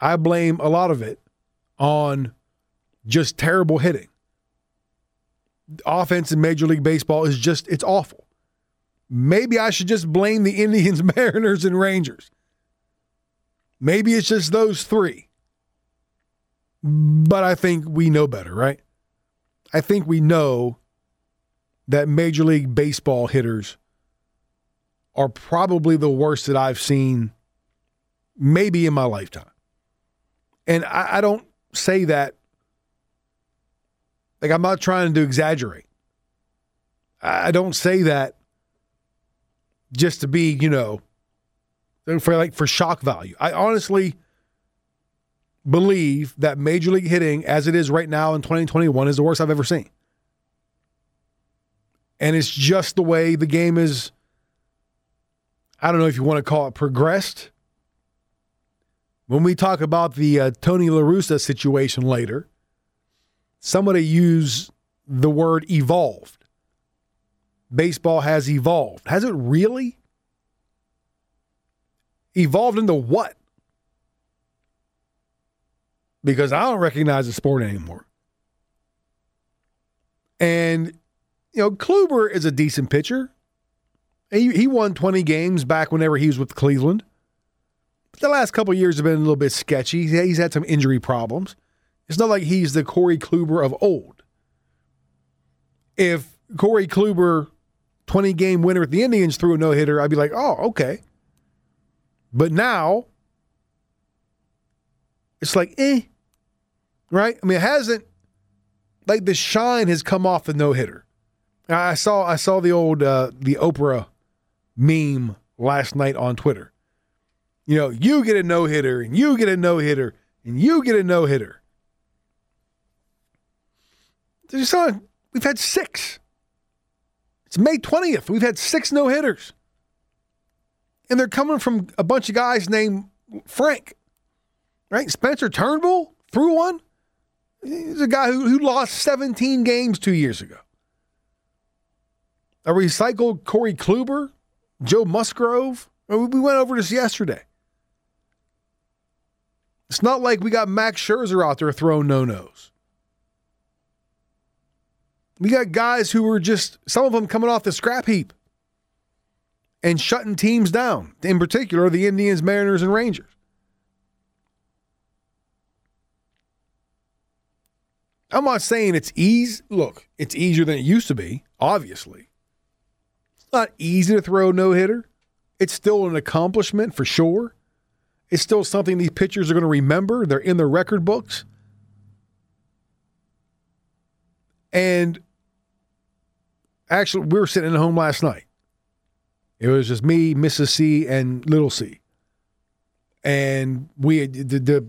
I blame a lot of it on just terrible hitting. Offense in Major League Baseball is just, it's awful. Maybe I should just blame the <laughs> Indians, Mariners, and Rangers. Maybe it's just those three. But I think we know better, right? I think we know that Major League Baseball hitters are probably the worst that I've seen maybe in my lifetime. And I, I don't say that like I'm not trying to exaggerate. I don't say that just to be, you know, for like for shock value. I honestly believe that major league hitting as it is right now in 2021 is the worst I've ever seen. And it's just the way the game is I don't know if you want to call it progressed. When we talk about the uh, Tony LaRussa situation later, somebody use the word evolved. Baseball has evolved. Has it really? Evolved into what? Because I don't recognize the sport anymore. And, you know, Kluber is a decent pitcher. He, he won 20 games back whenever he was with Cleveland. But the last couple years have been a little bit sketchy. He's had some injury problems. It's not like he's the Corey Kluber of old. If Corey Kluber, 20 game winner with the Indians, threw a no hitter, I'd be like, oh, okay. But now, it's like, eh. Right? I mean, it hasn't, like the shine has come off the no hitter. I saw I saw the old uh, the Oprah meme last night on Twitter. You know, you get a no hitter, and you get a no hitter, and you get a no hitter. We've had six. It's May 20th. We've had six no hitters. And they're coming from a bunch of guys named Frank, right? Spencer Turnbull threw one. He's a guy who, who lost 17 games two years ago. A recycled Corey Kluber, Joe Musgrove. We went over this yesterday. It's not like we got Max Scherzer out there throwing no nos. We got guys who were just, some of them coming off the scrap heap and shutting teams down, in particular the Indians, Mariners, and Rangers. I'm not saying it's easy. Look, it's easier than it used to be, obviously. It's not easy to throw a no hitter. It's still an accomplishment for sure. It's still something these pitchers are going to remember. They're in their record books. And actually, we were sitting at home last night. It was just me, Mrs. C, and Little C. And we the, the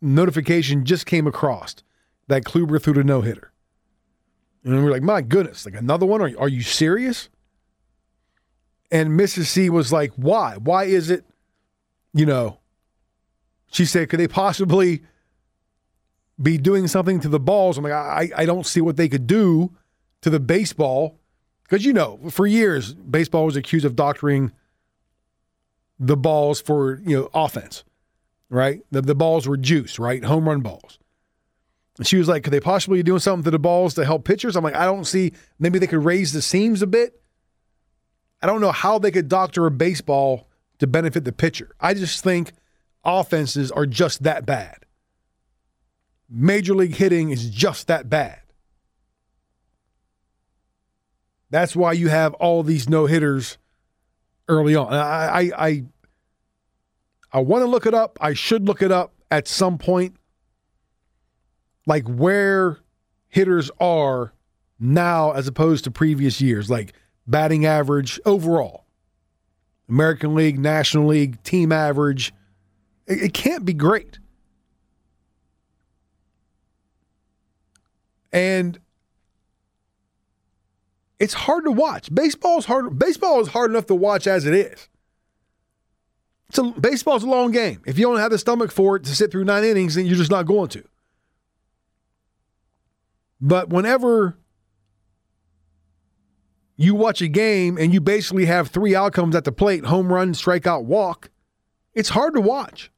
notification just came across that Kluber threw the no hitter. And we are like, my goodness, like another one? Are, are you serious? And Mrs. C was like, why? Why is it, you know, she said, could they possibly be doing something to the balls? I'm like, I, I don't see what they could do to the baseball because you know, for years, baseball was accused of doctoring the balls for you know offense, right? The, the balls were juice, right? Home run balls. And she was like, could they possibly be doing something to the balls to help pitchers? I'm like, I don't see. Maybe they could raise the seams a bit. I don't know how they could doctor a baseball to benefit the pitcher. I just think offenses are just that bad. Major league hitting is just that bad. That's why you have all these no hitters early on. I, I, I, I want to look it up. I should look it up at some point, like where hitters are now as opposed to previous years, like batting average overall, American League, National League, team average. It, it can't be great. And it's hard to watch. Baseball is hard. Baseball is hard enough to watch as it is. So baseball's a long game. If you don't have the stomach for it to sit through nine innings, then you're just not going to. But whenever you watch a game and you basically have three outcomes at the plate home run, strikeout, walk it's hard to watch.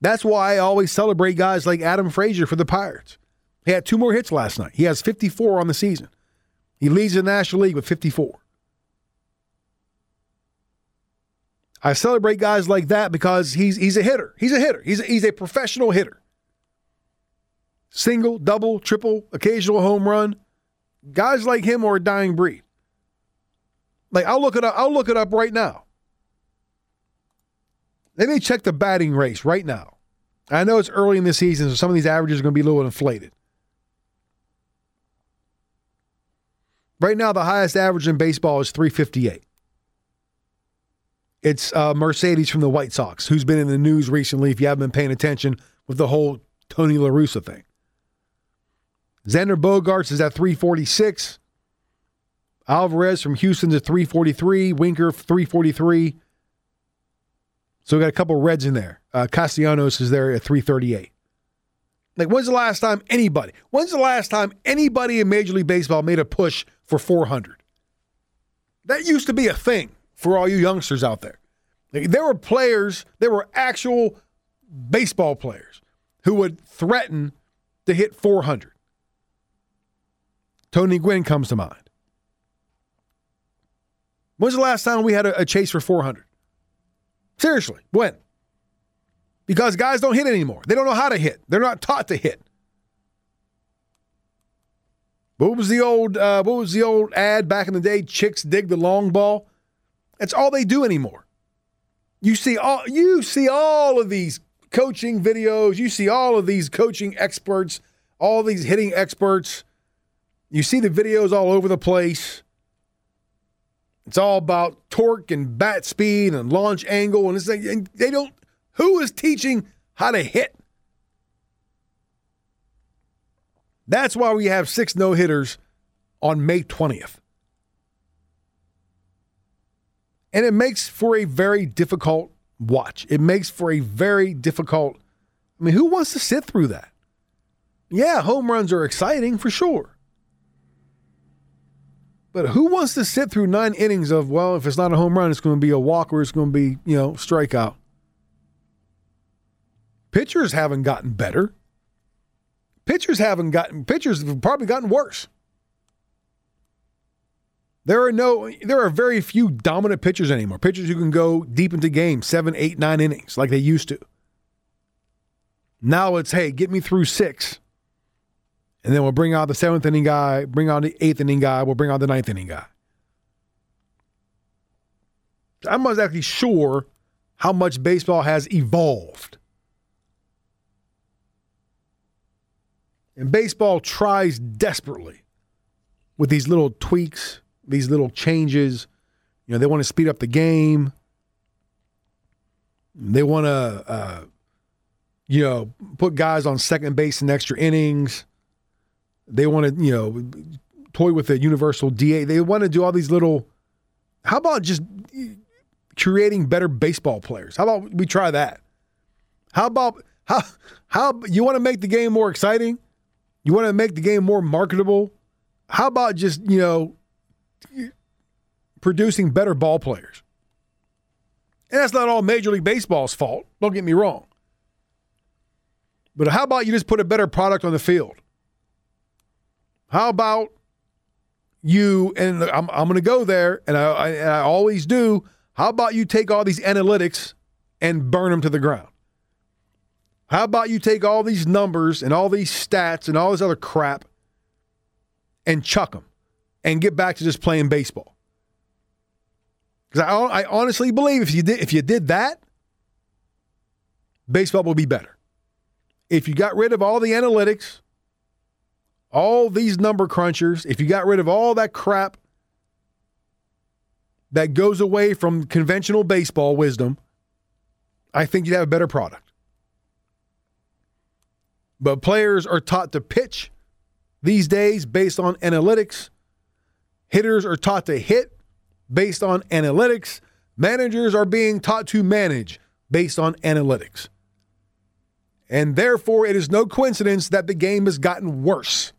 That's why I always celebrate guys like Adam Frazier for the Pirates. He had two more hits last night. He has 54 on the season. He leads the National League with 54. I celebrate guys like that because he's he's a hitter. He's a hitter. He's a, he's a professional hitter. Single, double, triple, occasional home run. Guys like him are a dying breed. Like I'll look it up. I'll look it up right now. Let me check the batting race right now. I know it's early in the season, so some of these averages are going to be a little inflated. Right now, the highest average in baseball is 358. It's uh, Mercedes from the White Sox, who's been in the news recently, if you haven't been paying attention with the whole Tony La Russa thing. Xander Bogaerts is at 346. Alvarez from Houston's at 343. Winker, 343. So we got a couple Reds in there. Uh, Castellanos is there at 338. Like, when's the last time anybody, when's the last time anybody in Major League Baseball made a push for 400? That used to be a thing for all you youngsters out there. Like, there were players, there were actual baseball players who would threaten to hit 400. Tony Gwynn comes to mind. When's the last time we had a, a chase for 400? Seriously, when? Because guys don't hit anymore. They don't know how to hit. They're not taught to hit. What was the old uh, what was the old ad back in the day? Chicks dig the long ball. That's all they do anymore. You see all you see all of these coaching videos, you see all of these coaching experts, all these hitting experts. You see the videos all over the place. It's all about torque and bat speed and launch angle, and it's and they don't. Who is teaching how to hit? That's why we have six no hitters on May 20th. And it makes for a very difficult watch. It makes for a very difficult. I mean, who wants to sit through that? Yeah, home runs are exciting for sure. But who wants to sit through nine innings of, well, if it's not a home run, it's going to be a walk or it's going to be, you know, strikeout? Pitchers haven't gotten better. Pitchers haven't gotten, pitchers have probably gotten worse. There are no, there are very few dominant pitchers anymore. Pitchers who can go deep into games, seven, eight, nine innings like they used to. Now it's, hey, get me through six and then we'll bring out the seventh inning guy, bring out the eighth inning guy, we'll bring out the ninth inning guy. I'm not exactly sure how much baseball has evolved. And baseball tries desperately with these little tweaks, these little changes. You know, they want to speed up the game. They want to, uh, you know, put guys on second base in extra innings. They want to, you know, toy with the universal DH. They want to do all these little. How about just creating better baseball players? How about we try that? How about how how you want to make the game more exciting? You want to make the game more marketable? How about just, you know, producing better ball players? And that's not all Major League Baseball's fault. Don't get me wrong. But how about you just put a better product on the field? How about you, and I'm, I'm going to go there, and I, I, and I always do. How about you take all these analytics and burn them to the ground? How about you take all these numbers and all these stats and all this other crap and chuck them and get back to just playing baseball? Because I, I honestly believe if you did if you did that, baseball will be better. If you got rid of all the analytics all these number crunchers, if you got rid of all that crap that goes away from conventional baseball wisdom, I think you'd have a better product. But players are taught to pitch these days based on analytics. Hitters are taught to hit based on analytics. Managers are being taught to manage based on analytics. And therefore, it is no coincidence that the game has gotten worse.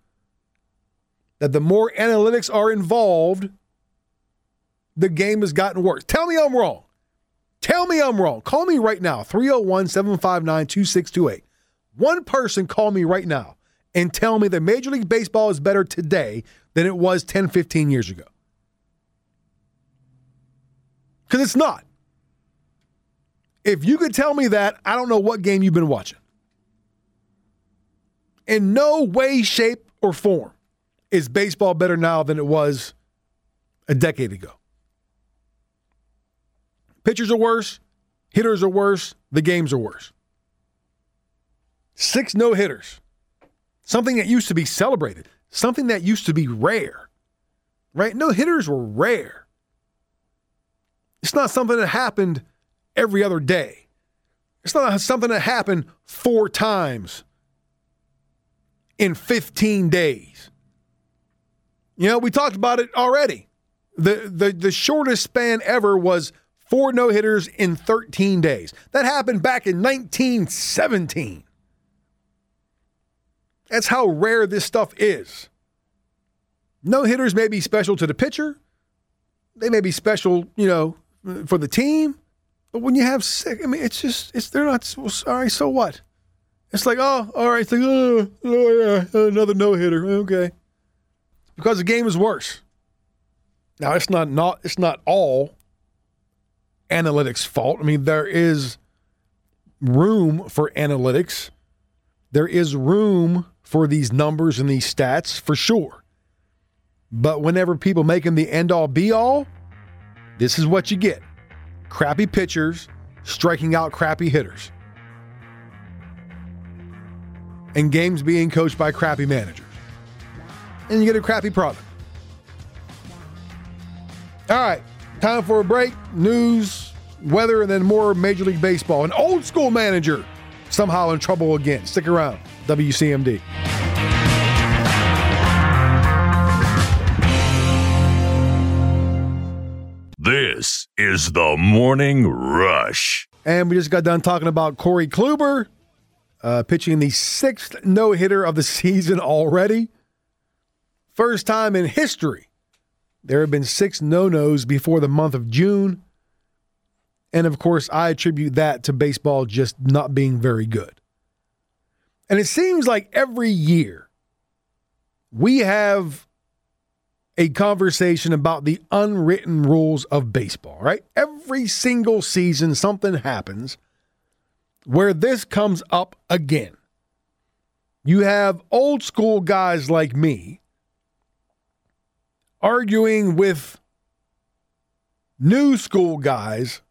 That the more analytics are involved, the game has gotten worse. Tell me I'm wrong. Tell me I'm wrong. Call me right now, 301 759 2628. One person call me right now and tell me that Major League Baseball is better today than it was 10, 15 years ago. Because it's not. If you could tell me that, I don't know what game you've been watching. In no way, shape, or form is baseball better now than it was a decade ago. Pitchers are worse, hitters are worse, the games are worse. Six no hitters, something that used to be celebrated, something that used to be rare, right? No hitters were rare. It's not something that happened every other day. It's not something that happened four times in 15 days. You know, we talked about it already. The the the shortest span ever was four no-hitters in 13 days. That happened back in 1917. That's how rare this stuff is. No-hitters may be special to the pitcher. They may be special, you know, for the team. But when you have six, I mean, it's just, it's, they're not, well, sorry, so what? It's like, oh, all right, it's like, oh, oh yeah, another no hitter. Okay. Because the game is worse. Now, it's not, not, it's not all analytics' fault. I mean, there is room for analytics, there is room for these numbers and these stats for sure. But whenever people make them the end all be all, this is what you get crappy pitchers striking out crappy hitters, and games being coached by crappy managers. And you get a crappy product. All right, time for a break. News, weather, and then more Major League Baseball. An old school manager somehow in trouble again. Stick around. WCMD. This is the Morning Rush. And we just got done talking about Corey Kluber uh, pitching the sixth no hitter of the <laughs> season already. First time in history. There have been six no nos before the month of June. And of course, I attribute that to baseball just not being very good. And it seems like every year we have a conversation about the unwritten rules of baseball, right? Every single season, something happens where this comes up again. You have old school guys like me arguing with new school guys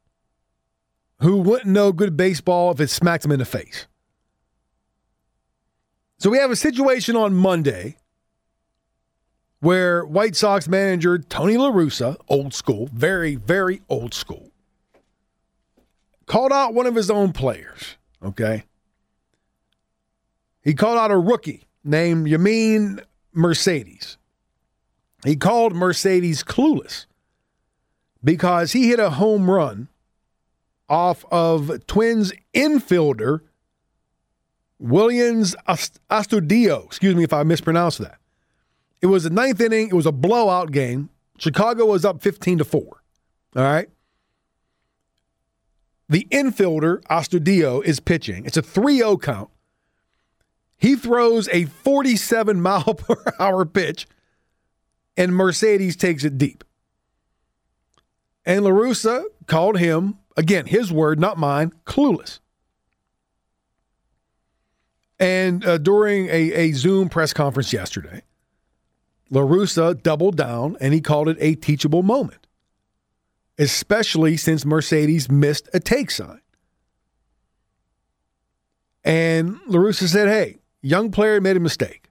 who wouldn't know good baseball if it smacked them in the face. So we have a situation on Monday where White Sox manager Tony La Russa, old school, very, very old school, called out one of his own players. Okay. He called out a rookie named Yermin Mercedes. He called Mercedes clueless because he hit a home run off of Twins infielder Willians Astudillo. Excuse me if I mispronounced that. It was the ninth inning. It was a blowout game. Chicago was up 15 to 4. All right. The infielder, Astudillo, is pitching. It's a 3 0 count. He throws a 47 <laughs> mile per hour pitch, and Mercedes takes it deep. And La Russa called him, again, his word, not mine, clueless. And uh, during a, a Zoom press conference yesterday, La Russa doubled down and he called it a teachable moment, especially since Mercedes missed a take sign. And La Russa said, hey, young player made a mistake.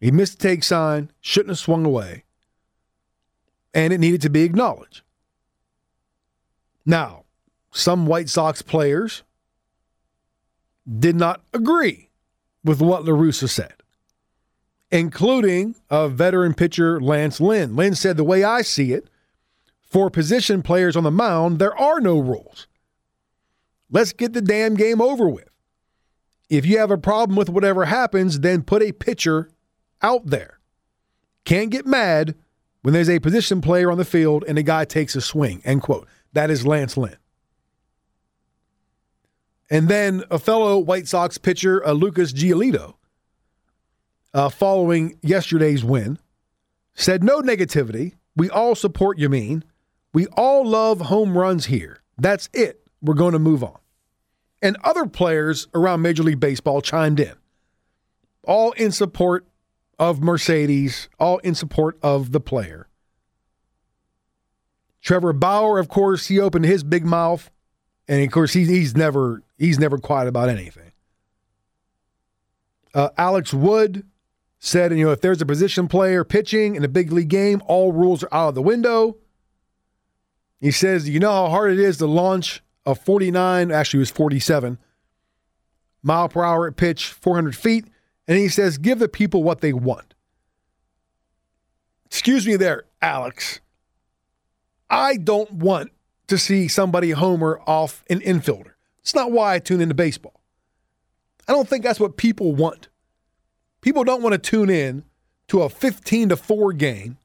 He missed a take sign, shouldn't have swung away, and it needed to be acknowledged. Now, some White Sox players did not agree with what La Russa said. including a veteran pitcher, Lance Lynn. Lynn said, The way I see it, for position players on the mound, there are no rules. Let's get the damn game over with. If you have a problem with whatever happens, then put a pitcher out there. Can't get mad when there's a position player on the field and a guy takes a swing. End quote. That is Lance Lynn. And then a fellow White Sox pitcher, uh, Lucas Giolito, uh, following yesterday's win, said no negativity. We all support Yermín. We all love home runs here. That's it. We're going to move on. And other players around Major League Baseball chimed in, all in support of Mercedes, all in support of the player. Trevor Bauer, of course, he opened his big mouth, and of course, he's, he's never he's never quiet about anything. Uh, Alex Wood said, you know, if there's a position player pitching in a big league game, all rules are out of the window. He says, you know how hard it is to launch a 49, actually it was 47 mile per hour at pitch, 400 feet. And he says, give the people what they want. Excuse me there, Alex. I don't want to see somebody homer off an infielder. It's not why I tune into baseball. I don't think that's what people want. People don't want to tune in to a 15 to 4 game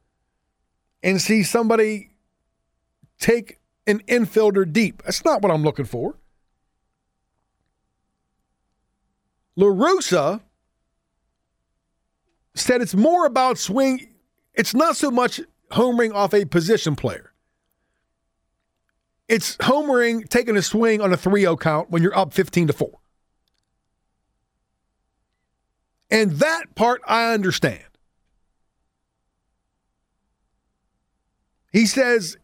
and see somebody take an infielder deep. That's not what I'm looking for. LaRussa said it's more about swing. It's not so much homering off a position player. It's homering, taking a swing on a 3 0 count when you're up 15 to 4. And that part I understand. He says,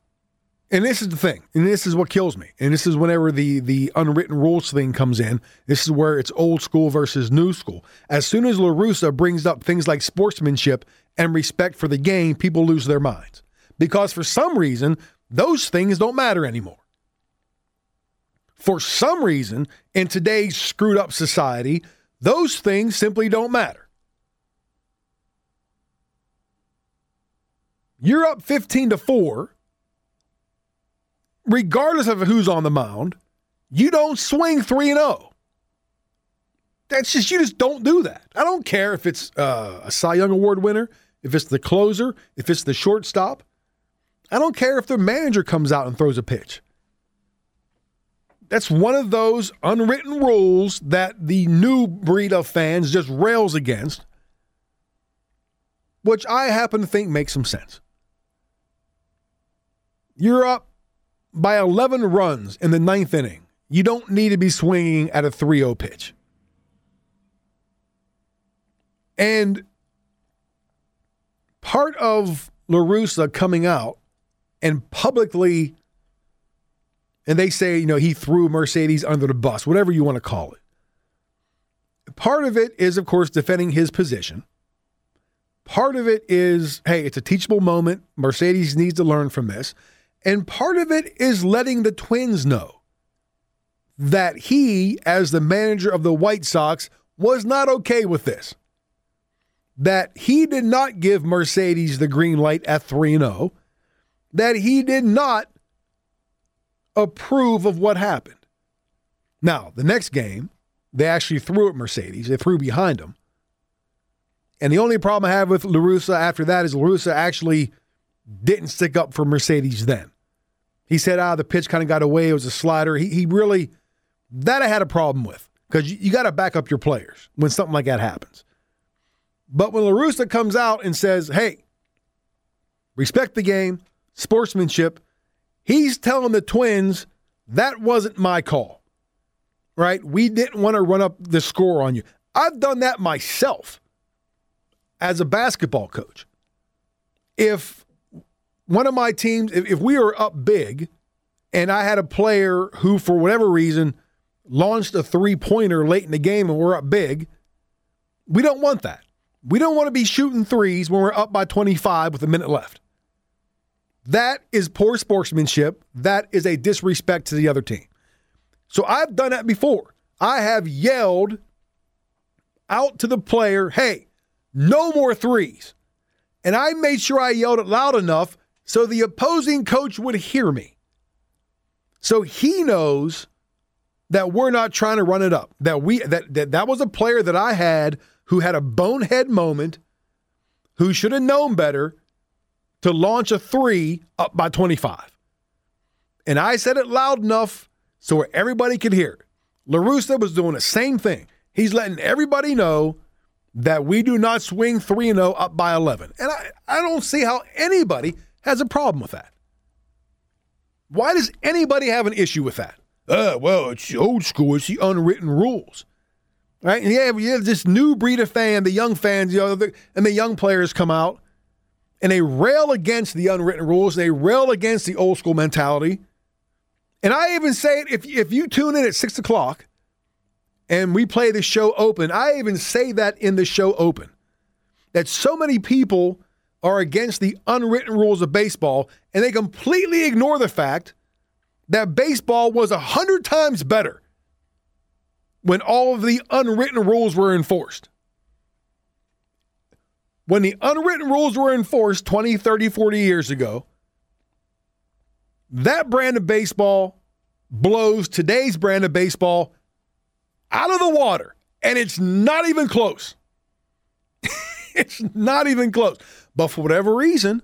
and this is the thing, and this is what kills me, and this is whenever the the unwritten rules thing comes in. This is where it's old school versus new school. As soon as LaRussa brings up things like sportsmanship and respect for the game, people lose their minds. Because for some reason, those things don't matter anymore. For some reason, in today's screwed up society, those things simply don't matter. You're up 15 to 4. Regardless of who's on the mound, you don't swing 3 and 0. That's just you just don't do that. I don't care if it's uh, a Cy Young Award winner, if it's the closer, if it's the shortstop. I don't care if the manager comes out and throws a pitch. That's one of those unwritten rules that the new breed of fans just rails against, which I happen to think makes some sense. You're up by 11 runs in the ninth inning. You don't need to be swinging at a 3 0 pitch. And part of LaRussa coming out and publicly and they say, you know, he threw Mercedes under the bus, whatever you want to call it. Part of it is, of course, defending his position. Part of it is, hey, it's a teachable moment. Mercedes needs to learn from this. And part of it is letting the Twins know that he, as the manager of the White Sox, was not okay with this. That he did not give Mercedes the green light at 3 0. That he did not approve of what happened. Now, the next game, they actually threw at Mercedes. They threw behind him. And the only problem I have with LaRussa after that is LaRussa actually didn't stick up for Mercedes then. He said, ah, the pitch kind of got away. It was a slider. He, he really, that I had a problem with because you, you got to back up your players when something like that happens. But when LaRussa comes out and says, hey, respect the game, sportsmanship, He's telling the Twins that wasn't my call, right? We didn't want to run up the score on you. I've done that myself as a basketball coach. If one of my teams, if, we were up big and I had a player who, for whatever reason, launched a three pointer late in the game and we're up big, we don't want that. We don't want to be shooting threes when we're up by 25 with a minute left. That is poor sportsmanship. That is a disrespect to the other team. So I've done that before. I have yelled out to the player, hey, No more threes. And I made sure I yelled it loud enough so the opposing coach would hear me. So he knows that we're not trying to run it up. That we that that, that was a player that I had who had a bonehead moment, who should have known better to launch a three up by 25. And I said it loud enough so everybody could hear it. LaRussa was doing the same thing. He's letting everybody know that we do not swing 3 0 up by 11. And I, I don't see how anybody has a problem with that. Why does anybody have an issue with that? Uh, well, it's old school. It's the unwritten rules. Right? And yeah, you have this new breed of fan, the young fans, you know, the, and the young players come out and they rail against the unwritten rules. They rail against the old school mentality. And I even say it if, if you tune in at six o'clock and we play the show open, I even say that in the show open that so many people are against the unwritten rules of baseball and they completely ignore the fact that baseball was a hundred times better when all of the unwritten rules were enforced. When the unwritten rules were enforced 20, 30, 40 years ago, that brand of baseball blows today's brand of baseball out of the water. And it's not even close. <laughs> it's not even close. But for whatever reason,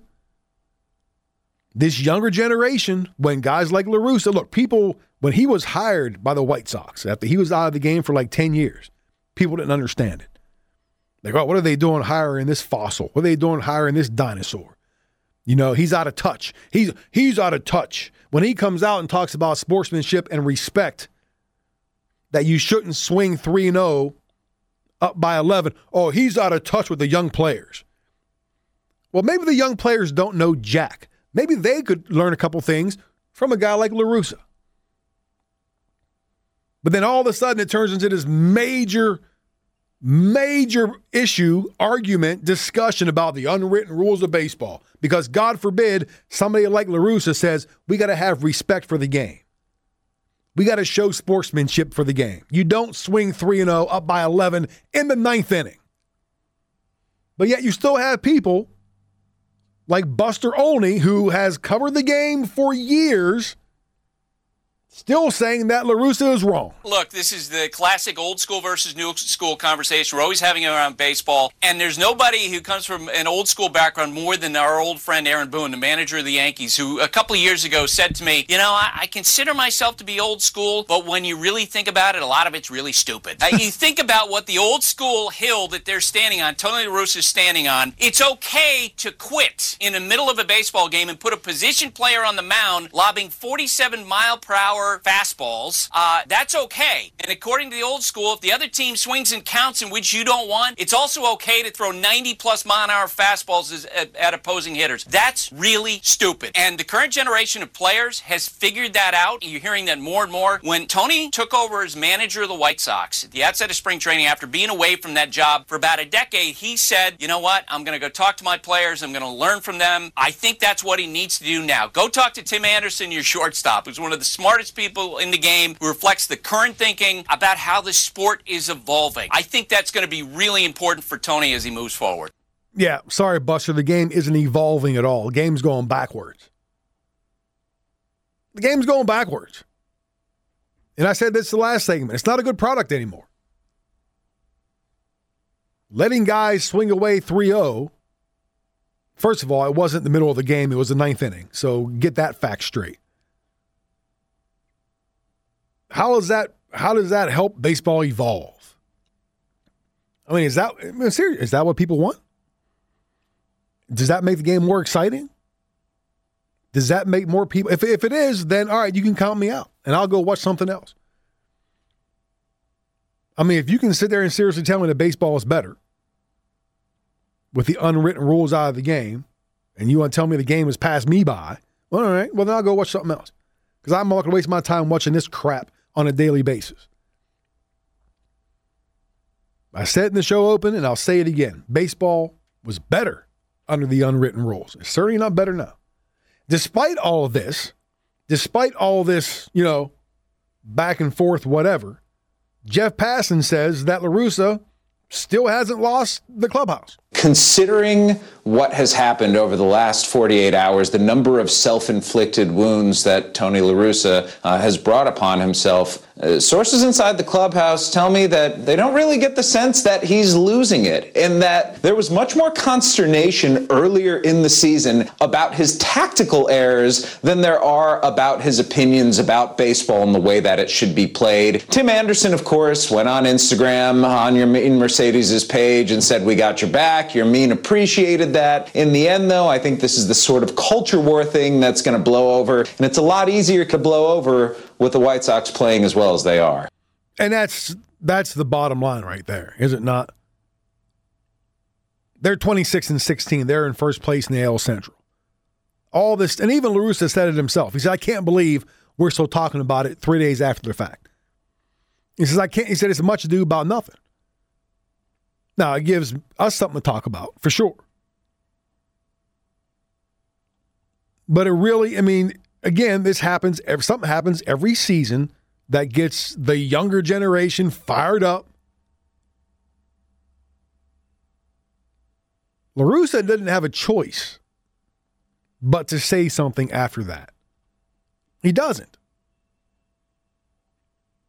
this younger generation, when guys like LaRussa, look, people, when he was hired by the White Sox, after he was out of the game for like 10 years, people didn't understand it. Go, what are they doing hiring this fossil? What are they doing hiring this dinosaur? You know, he's out of touch. He's he's out of touch. When he comes out and talks about sportsmanship and respect, that you shouldn't swing 3 0 up by 11, oh, he's out of touch with the young players. Well, maybe the young players don't know Jack. Maybe they could learn a couple things from a guy like LaRussa. But then all of a sudden it turns into this major major issue, argument, discussion about the unwritten rules of baseball. Because God forbid somebody like LaRussa says, we got to have respect for the game. We got to show sportsmanship for the game. You don't swing 3 0 up by 11 in the ninth inning. But yet you still have people like Buster Olney, who has covered the game for years Still saying that LaRussa is wrong. Look, this is the classic old school versus new school conversation. We're always having it around baseball. And there's nobody who comes from an old school background more than our old friend Aaron Boone, the manager of the Yankees, who a couple of years ago said to me, You know, I, I consider myself to be old school, but when you really think about it, a lot of it's really stupid. uh, you think about what the old school hill that they're standing on, Tony LaRussa is standing on, it's okay to quit in the middle of a baseball game and put a position player on the mound lobbing 47 mile per hour fastballs, uh, that's okay. And according to the old school, if the other team swings and counts in which you don't want, it's also okay to throw 90 plus mile an hour fastballs at, at opposing hitters. That's really stupid. And the current generation of players has figured that out. You're hearing that more and more. When Tony took over as manager of the White Sox at the outset of spring training after being away from that job for about a decade, he said, you know what? I'm going to go talk to my players. I'm going to learn from them. I think that's what he needs to do now. Go talk to Tim Anderson, your shortstop, who's one of the smartest people in the game reflects the current thinking about how the sport is evolving. I think that's going to be really important for Tony as he moves forward. Yeah, sorry, Buster. The game isn't evolving at all. The game's going backwards. The game's going backwards. And I said this the last segment. It's not a good product anymore. Letting guys swing away 3 0. First of all, it wasn't the middle of the game, it was the ninth inning. So get that fact straight. How is that? How does that help baseball evolve? I mean, is that I mean, serious? Is that what people want? Does that make the game more exciting? Does that make more people? If if it is, then all right, you can count me out, and I'll go watch something else. I mean, if you can sit there and seriously tell me that baseball is better with the unwritten rules out of the game, and you want to tell me the game has passed me by, well, all right, well then I'll go watch something else because I'm not going to waste my time watching this crap on a daily basis. I said in the show open, and I'll say it again baseball was better under the unwritten rules. It's certainly not better now. Despite all of this, despite all this, you know, back and forth, whatever, Jeff Passan says that LaRussa still hasn't lost the clubhouse. Considering what has happened over the last 48 hours, the number of self inflicted wounds that Tony LaRussa uh, has brought upon himself, uh, sources inside the clubhouse tell me that they don't really get the sense that he's losing it, and that there was much more consternation earlier in the season about his tactical errors than there are about his opinions about baseball and the way that it should be played. Tim Anderson, of course, went on Instagram on Yermín Mercedes' page and said, We got your back. Yermín appreciated that. In the end, though, I think this is the sort of culture war thing that's going to blow over. And it's a lot easier to blow over with the White Sox playing as well as they are. And that's that's the bottom line right there, is it not? They're 26 and 16. They're in first place in the AL Central. All this, and even LaRussa said it himself. He said, I can't believe we're still talking about it three days after the fact. He says, I can't, he said, it's much ado about nothing. Now, it gives us something to talk about for sure. But it really, I mean, again, this happens, something happens every season that gets the younger generation fired up. LaRussa didn't have a choice but to say something after that. He doesn't.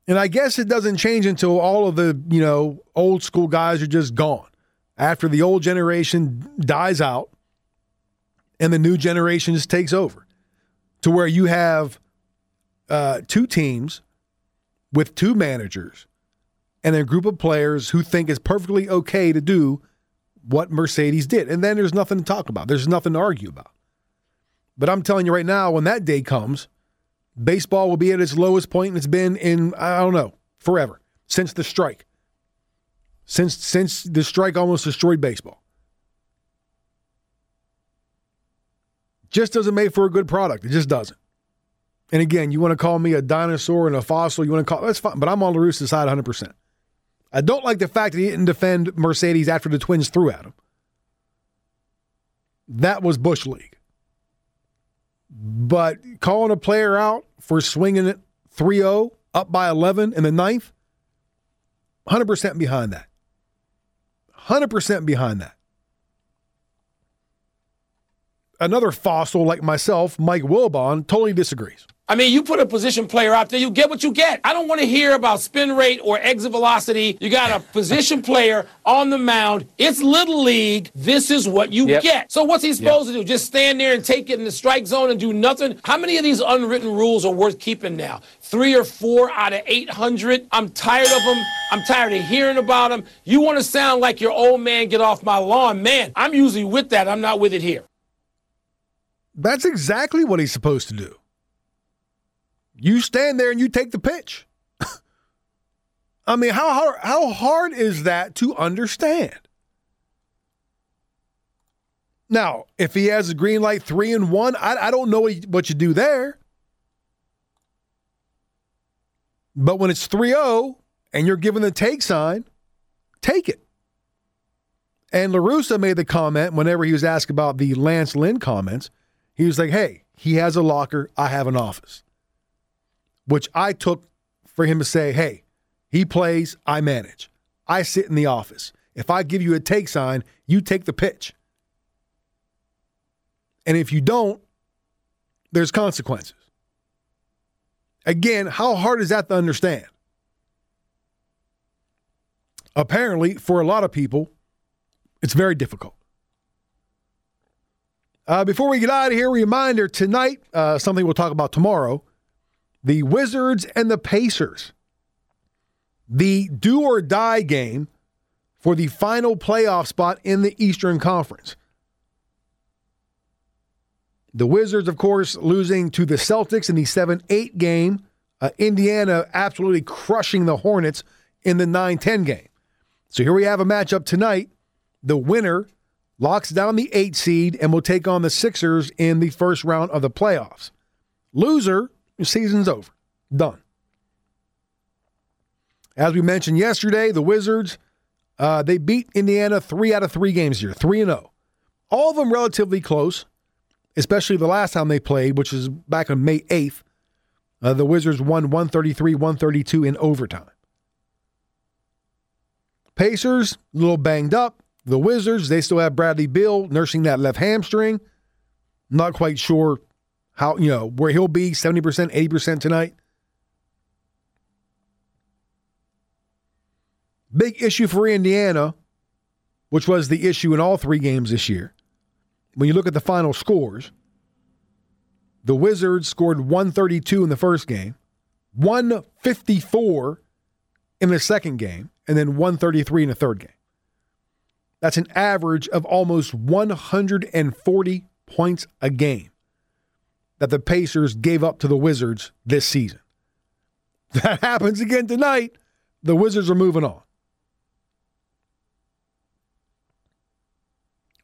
And I guess it doesn't change until all of the, you know, old school guys are just gone. After the old generation dies out and the new generation just takes over. To where you have uh, two teams with two managers and a group of players who think it's perfectly okay to do what Mercedes did. And then there's nothing to talk about. There's nothing to argue about. But I'm telling you right now, when that day comes, baseball will be at its lowest point it's been in I don't know forever since the strike. Since since the strike almost destroyed baseball. Just doesn't make for a good product. It just doesn't. And again, you want to call me a dinosaur and a fossil, you want to call that's fine, but I'm on LaRussa's side 100%. I don't like the fact that he didn't defend Mercedes after the Twins threw at him. That was Bush League. But calling a player out for swinging it 3 0 up by 11 in the ninth, 100% behind that. 100% behind that. Another fossil like myself, Mike Wilbon, totally disagrees. I mean, you put a position player out there, you get what you get. I don't want to hear about spin rate or exit velocity. You got a position <laughs> player on the mound. It's little league. This is what you yep. get. So what's he supposed yep. to do? Just stand there and take it in the strike zone and do nothing? How many of these unwritten rules are worth keeping now? Three or four out of 800? I'm tired of them. I'm tired of hearing about them. You want to sound like your old man, get off my lawn. Man, I'm usually with that. I'm not with it here. That's exactly what he's supposed to do. You stand there and you take the pitch. <laughs> I mean, how hard, how hard is that to understand? Now, if he has a green light three and one, I, I don't know what you do there. But when it's 3 0 and you're given the take sign, take it. And LaRussa made the comment whenever he was asked about the Lance Lynn comments. He was like, hey, he has a locker, I have an office which I took for him to say, hey, he plays, I manage. I sit in the office. If I give you a take sign, you take the pitch. And if you don't, there's consequences. Again, how hard is that to understand? Apparently, for a lot of people, it's very difficult. Uh, before we get out of here, reminder tonight, uh, something we'll talk about tomorrow the Wizards and the Pacers. The do or die game for the final playoff spot in the Eastern Conference. The Wizards, of course, losing to the Celtics in the 7 8 game. Uh, Indiana absolutely crushing the Hornets in the 9 10 game. So here we have a matchup tonight. The winner locks down the 8 seed and will take on the Sixers in the first round of the playoffs. Loser season's over. Done. As we mentioned yesterday, the Wizards, uh, they beat Indiana three out of three games here, 3 and 0. All of them relatively close, especially the last time they played, which is back on May 8th. Uh, the Wizards won 133 132 in overtime. Pacers, a little banged up. The Wizards, they still have Bradley Beal nursing that left hamstring. Not quite sure how, you know, where he'll be 70%, 80% tonight. Big issue for Indiana, which was the issue in all three games this year. When you look at the final scores, the Wizards scored 132 in the first game, 154 in the second game, and then 133 in the third game. That's an average of almost 140 points a game that the Pacers gave up to the Wizards this season. <laughs> That happens again tonight. The Wizards are moving on.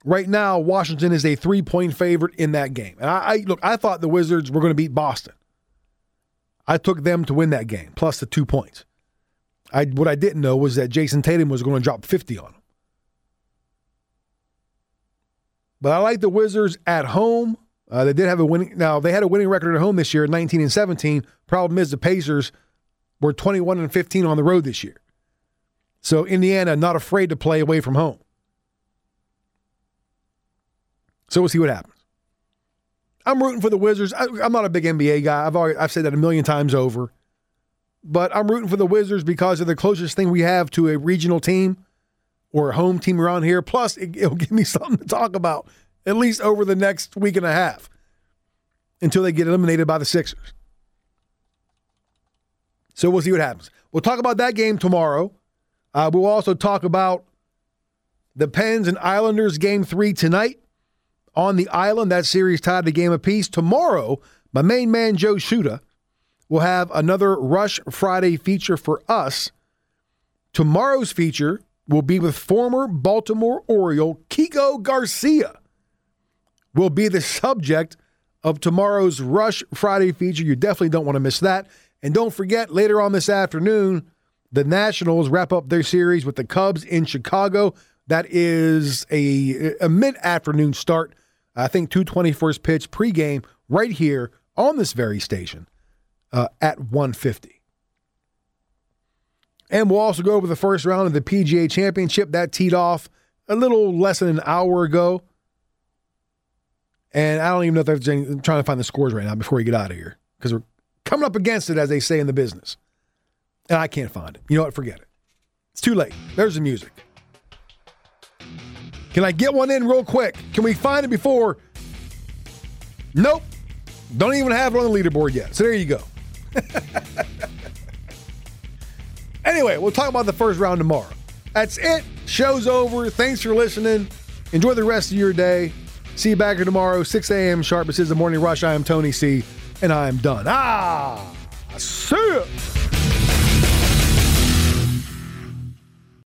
Right now, Washington is a three point favorite in that game. And I, I look, I thought the Wizards were going to beat Boston. I took them to win that game, plus the two points. I what I didn't know was that Jayson Tatum was going to drop 50 on them. But I like the Wizards at home. Uh, they did have a winning. Now they had a winning record at home this year, 19 and 17. Problem is the Pacers were 21 and 15 on the road this year. So Indiana not afraid to play away from home. So we'll see what happens. I'm rooting for the Wizards. I, am not a big NBA guy. I've already, I've said that a million times over. But I'm rooting for the Wizards because they're the closest thing we have to a regional team or home team around here. Plus, it, it'll give me <laughs> something to talk about at least over the next week and a half until they get eliminated by the Sixers. So we'll see what happens. We'll talk about that game tomorrow. Uh, we'll also talk about the Pens and Islanders game three tonight on the island. That series tied the game apiece. Tomorrow, my main man, Joe Shuda, will have another Rush Friday feature for us. Tomorrow's feature will be with former Baltimore Oriole Kiko Garcia. Will be the subject of tomorrow's Rush Friday feature. You definitely don't want to miss that. And don't forget, later on this afternoon, the Nationals wrap up their series with the Cubs in Chicago. That is a, a mid afternoon start I think 221st pitch pregame right here on this very station uh, at 150. And we'll also go over the first round of the PGA Championship that teed off a little less than an hour ago. And I don't even know if there's any, I'm trying to find the scores right now before we get out of here because we're coming up against it, as they say in the business. And I can't find it. You know what? Forget it. It's too late. There's the music. Can I get one in real quick? Can we find it before? Nope. Don't even have it on the leaderboard yet. So there you go. <laughs> anyway, we'll talk about the first round tomorrow. That's it. Show's over. Thanks for listening. Enjoy the rest of your day. See you back here tomorrow, 6 a.m. sharp. This is the morning rush. I am Tony C, and I am done. Ah, see ya.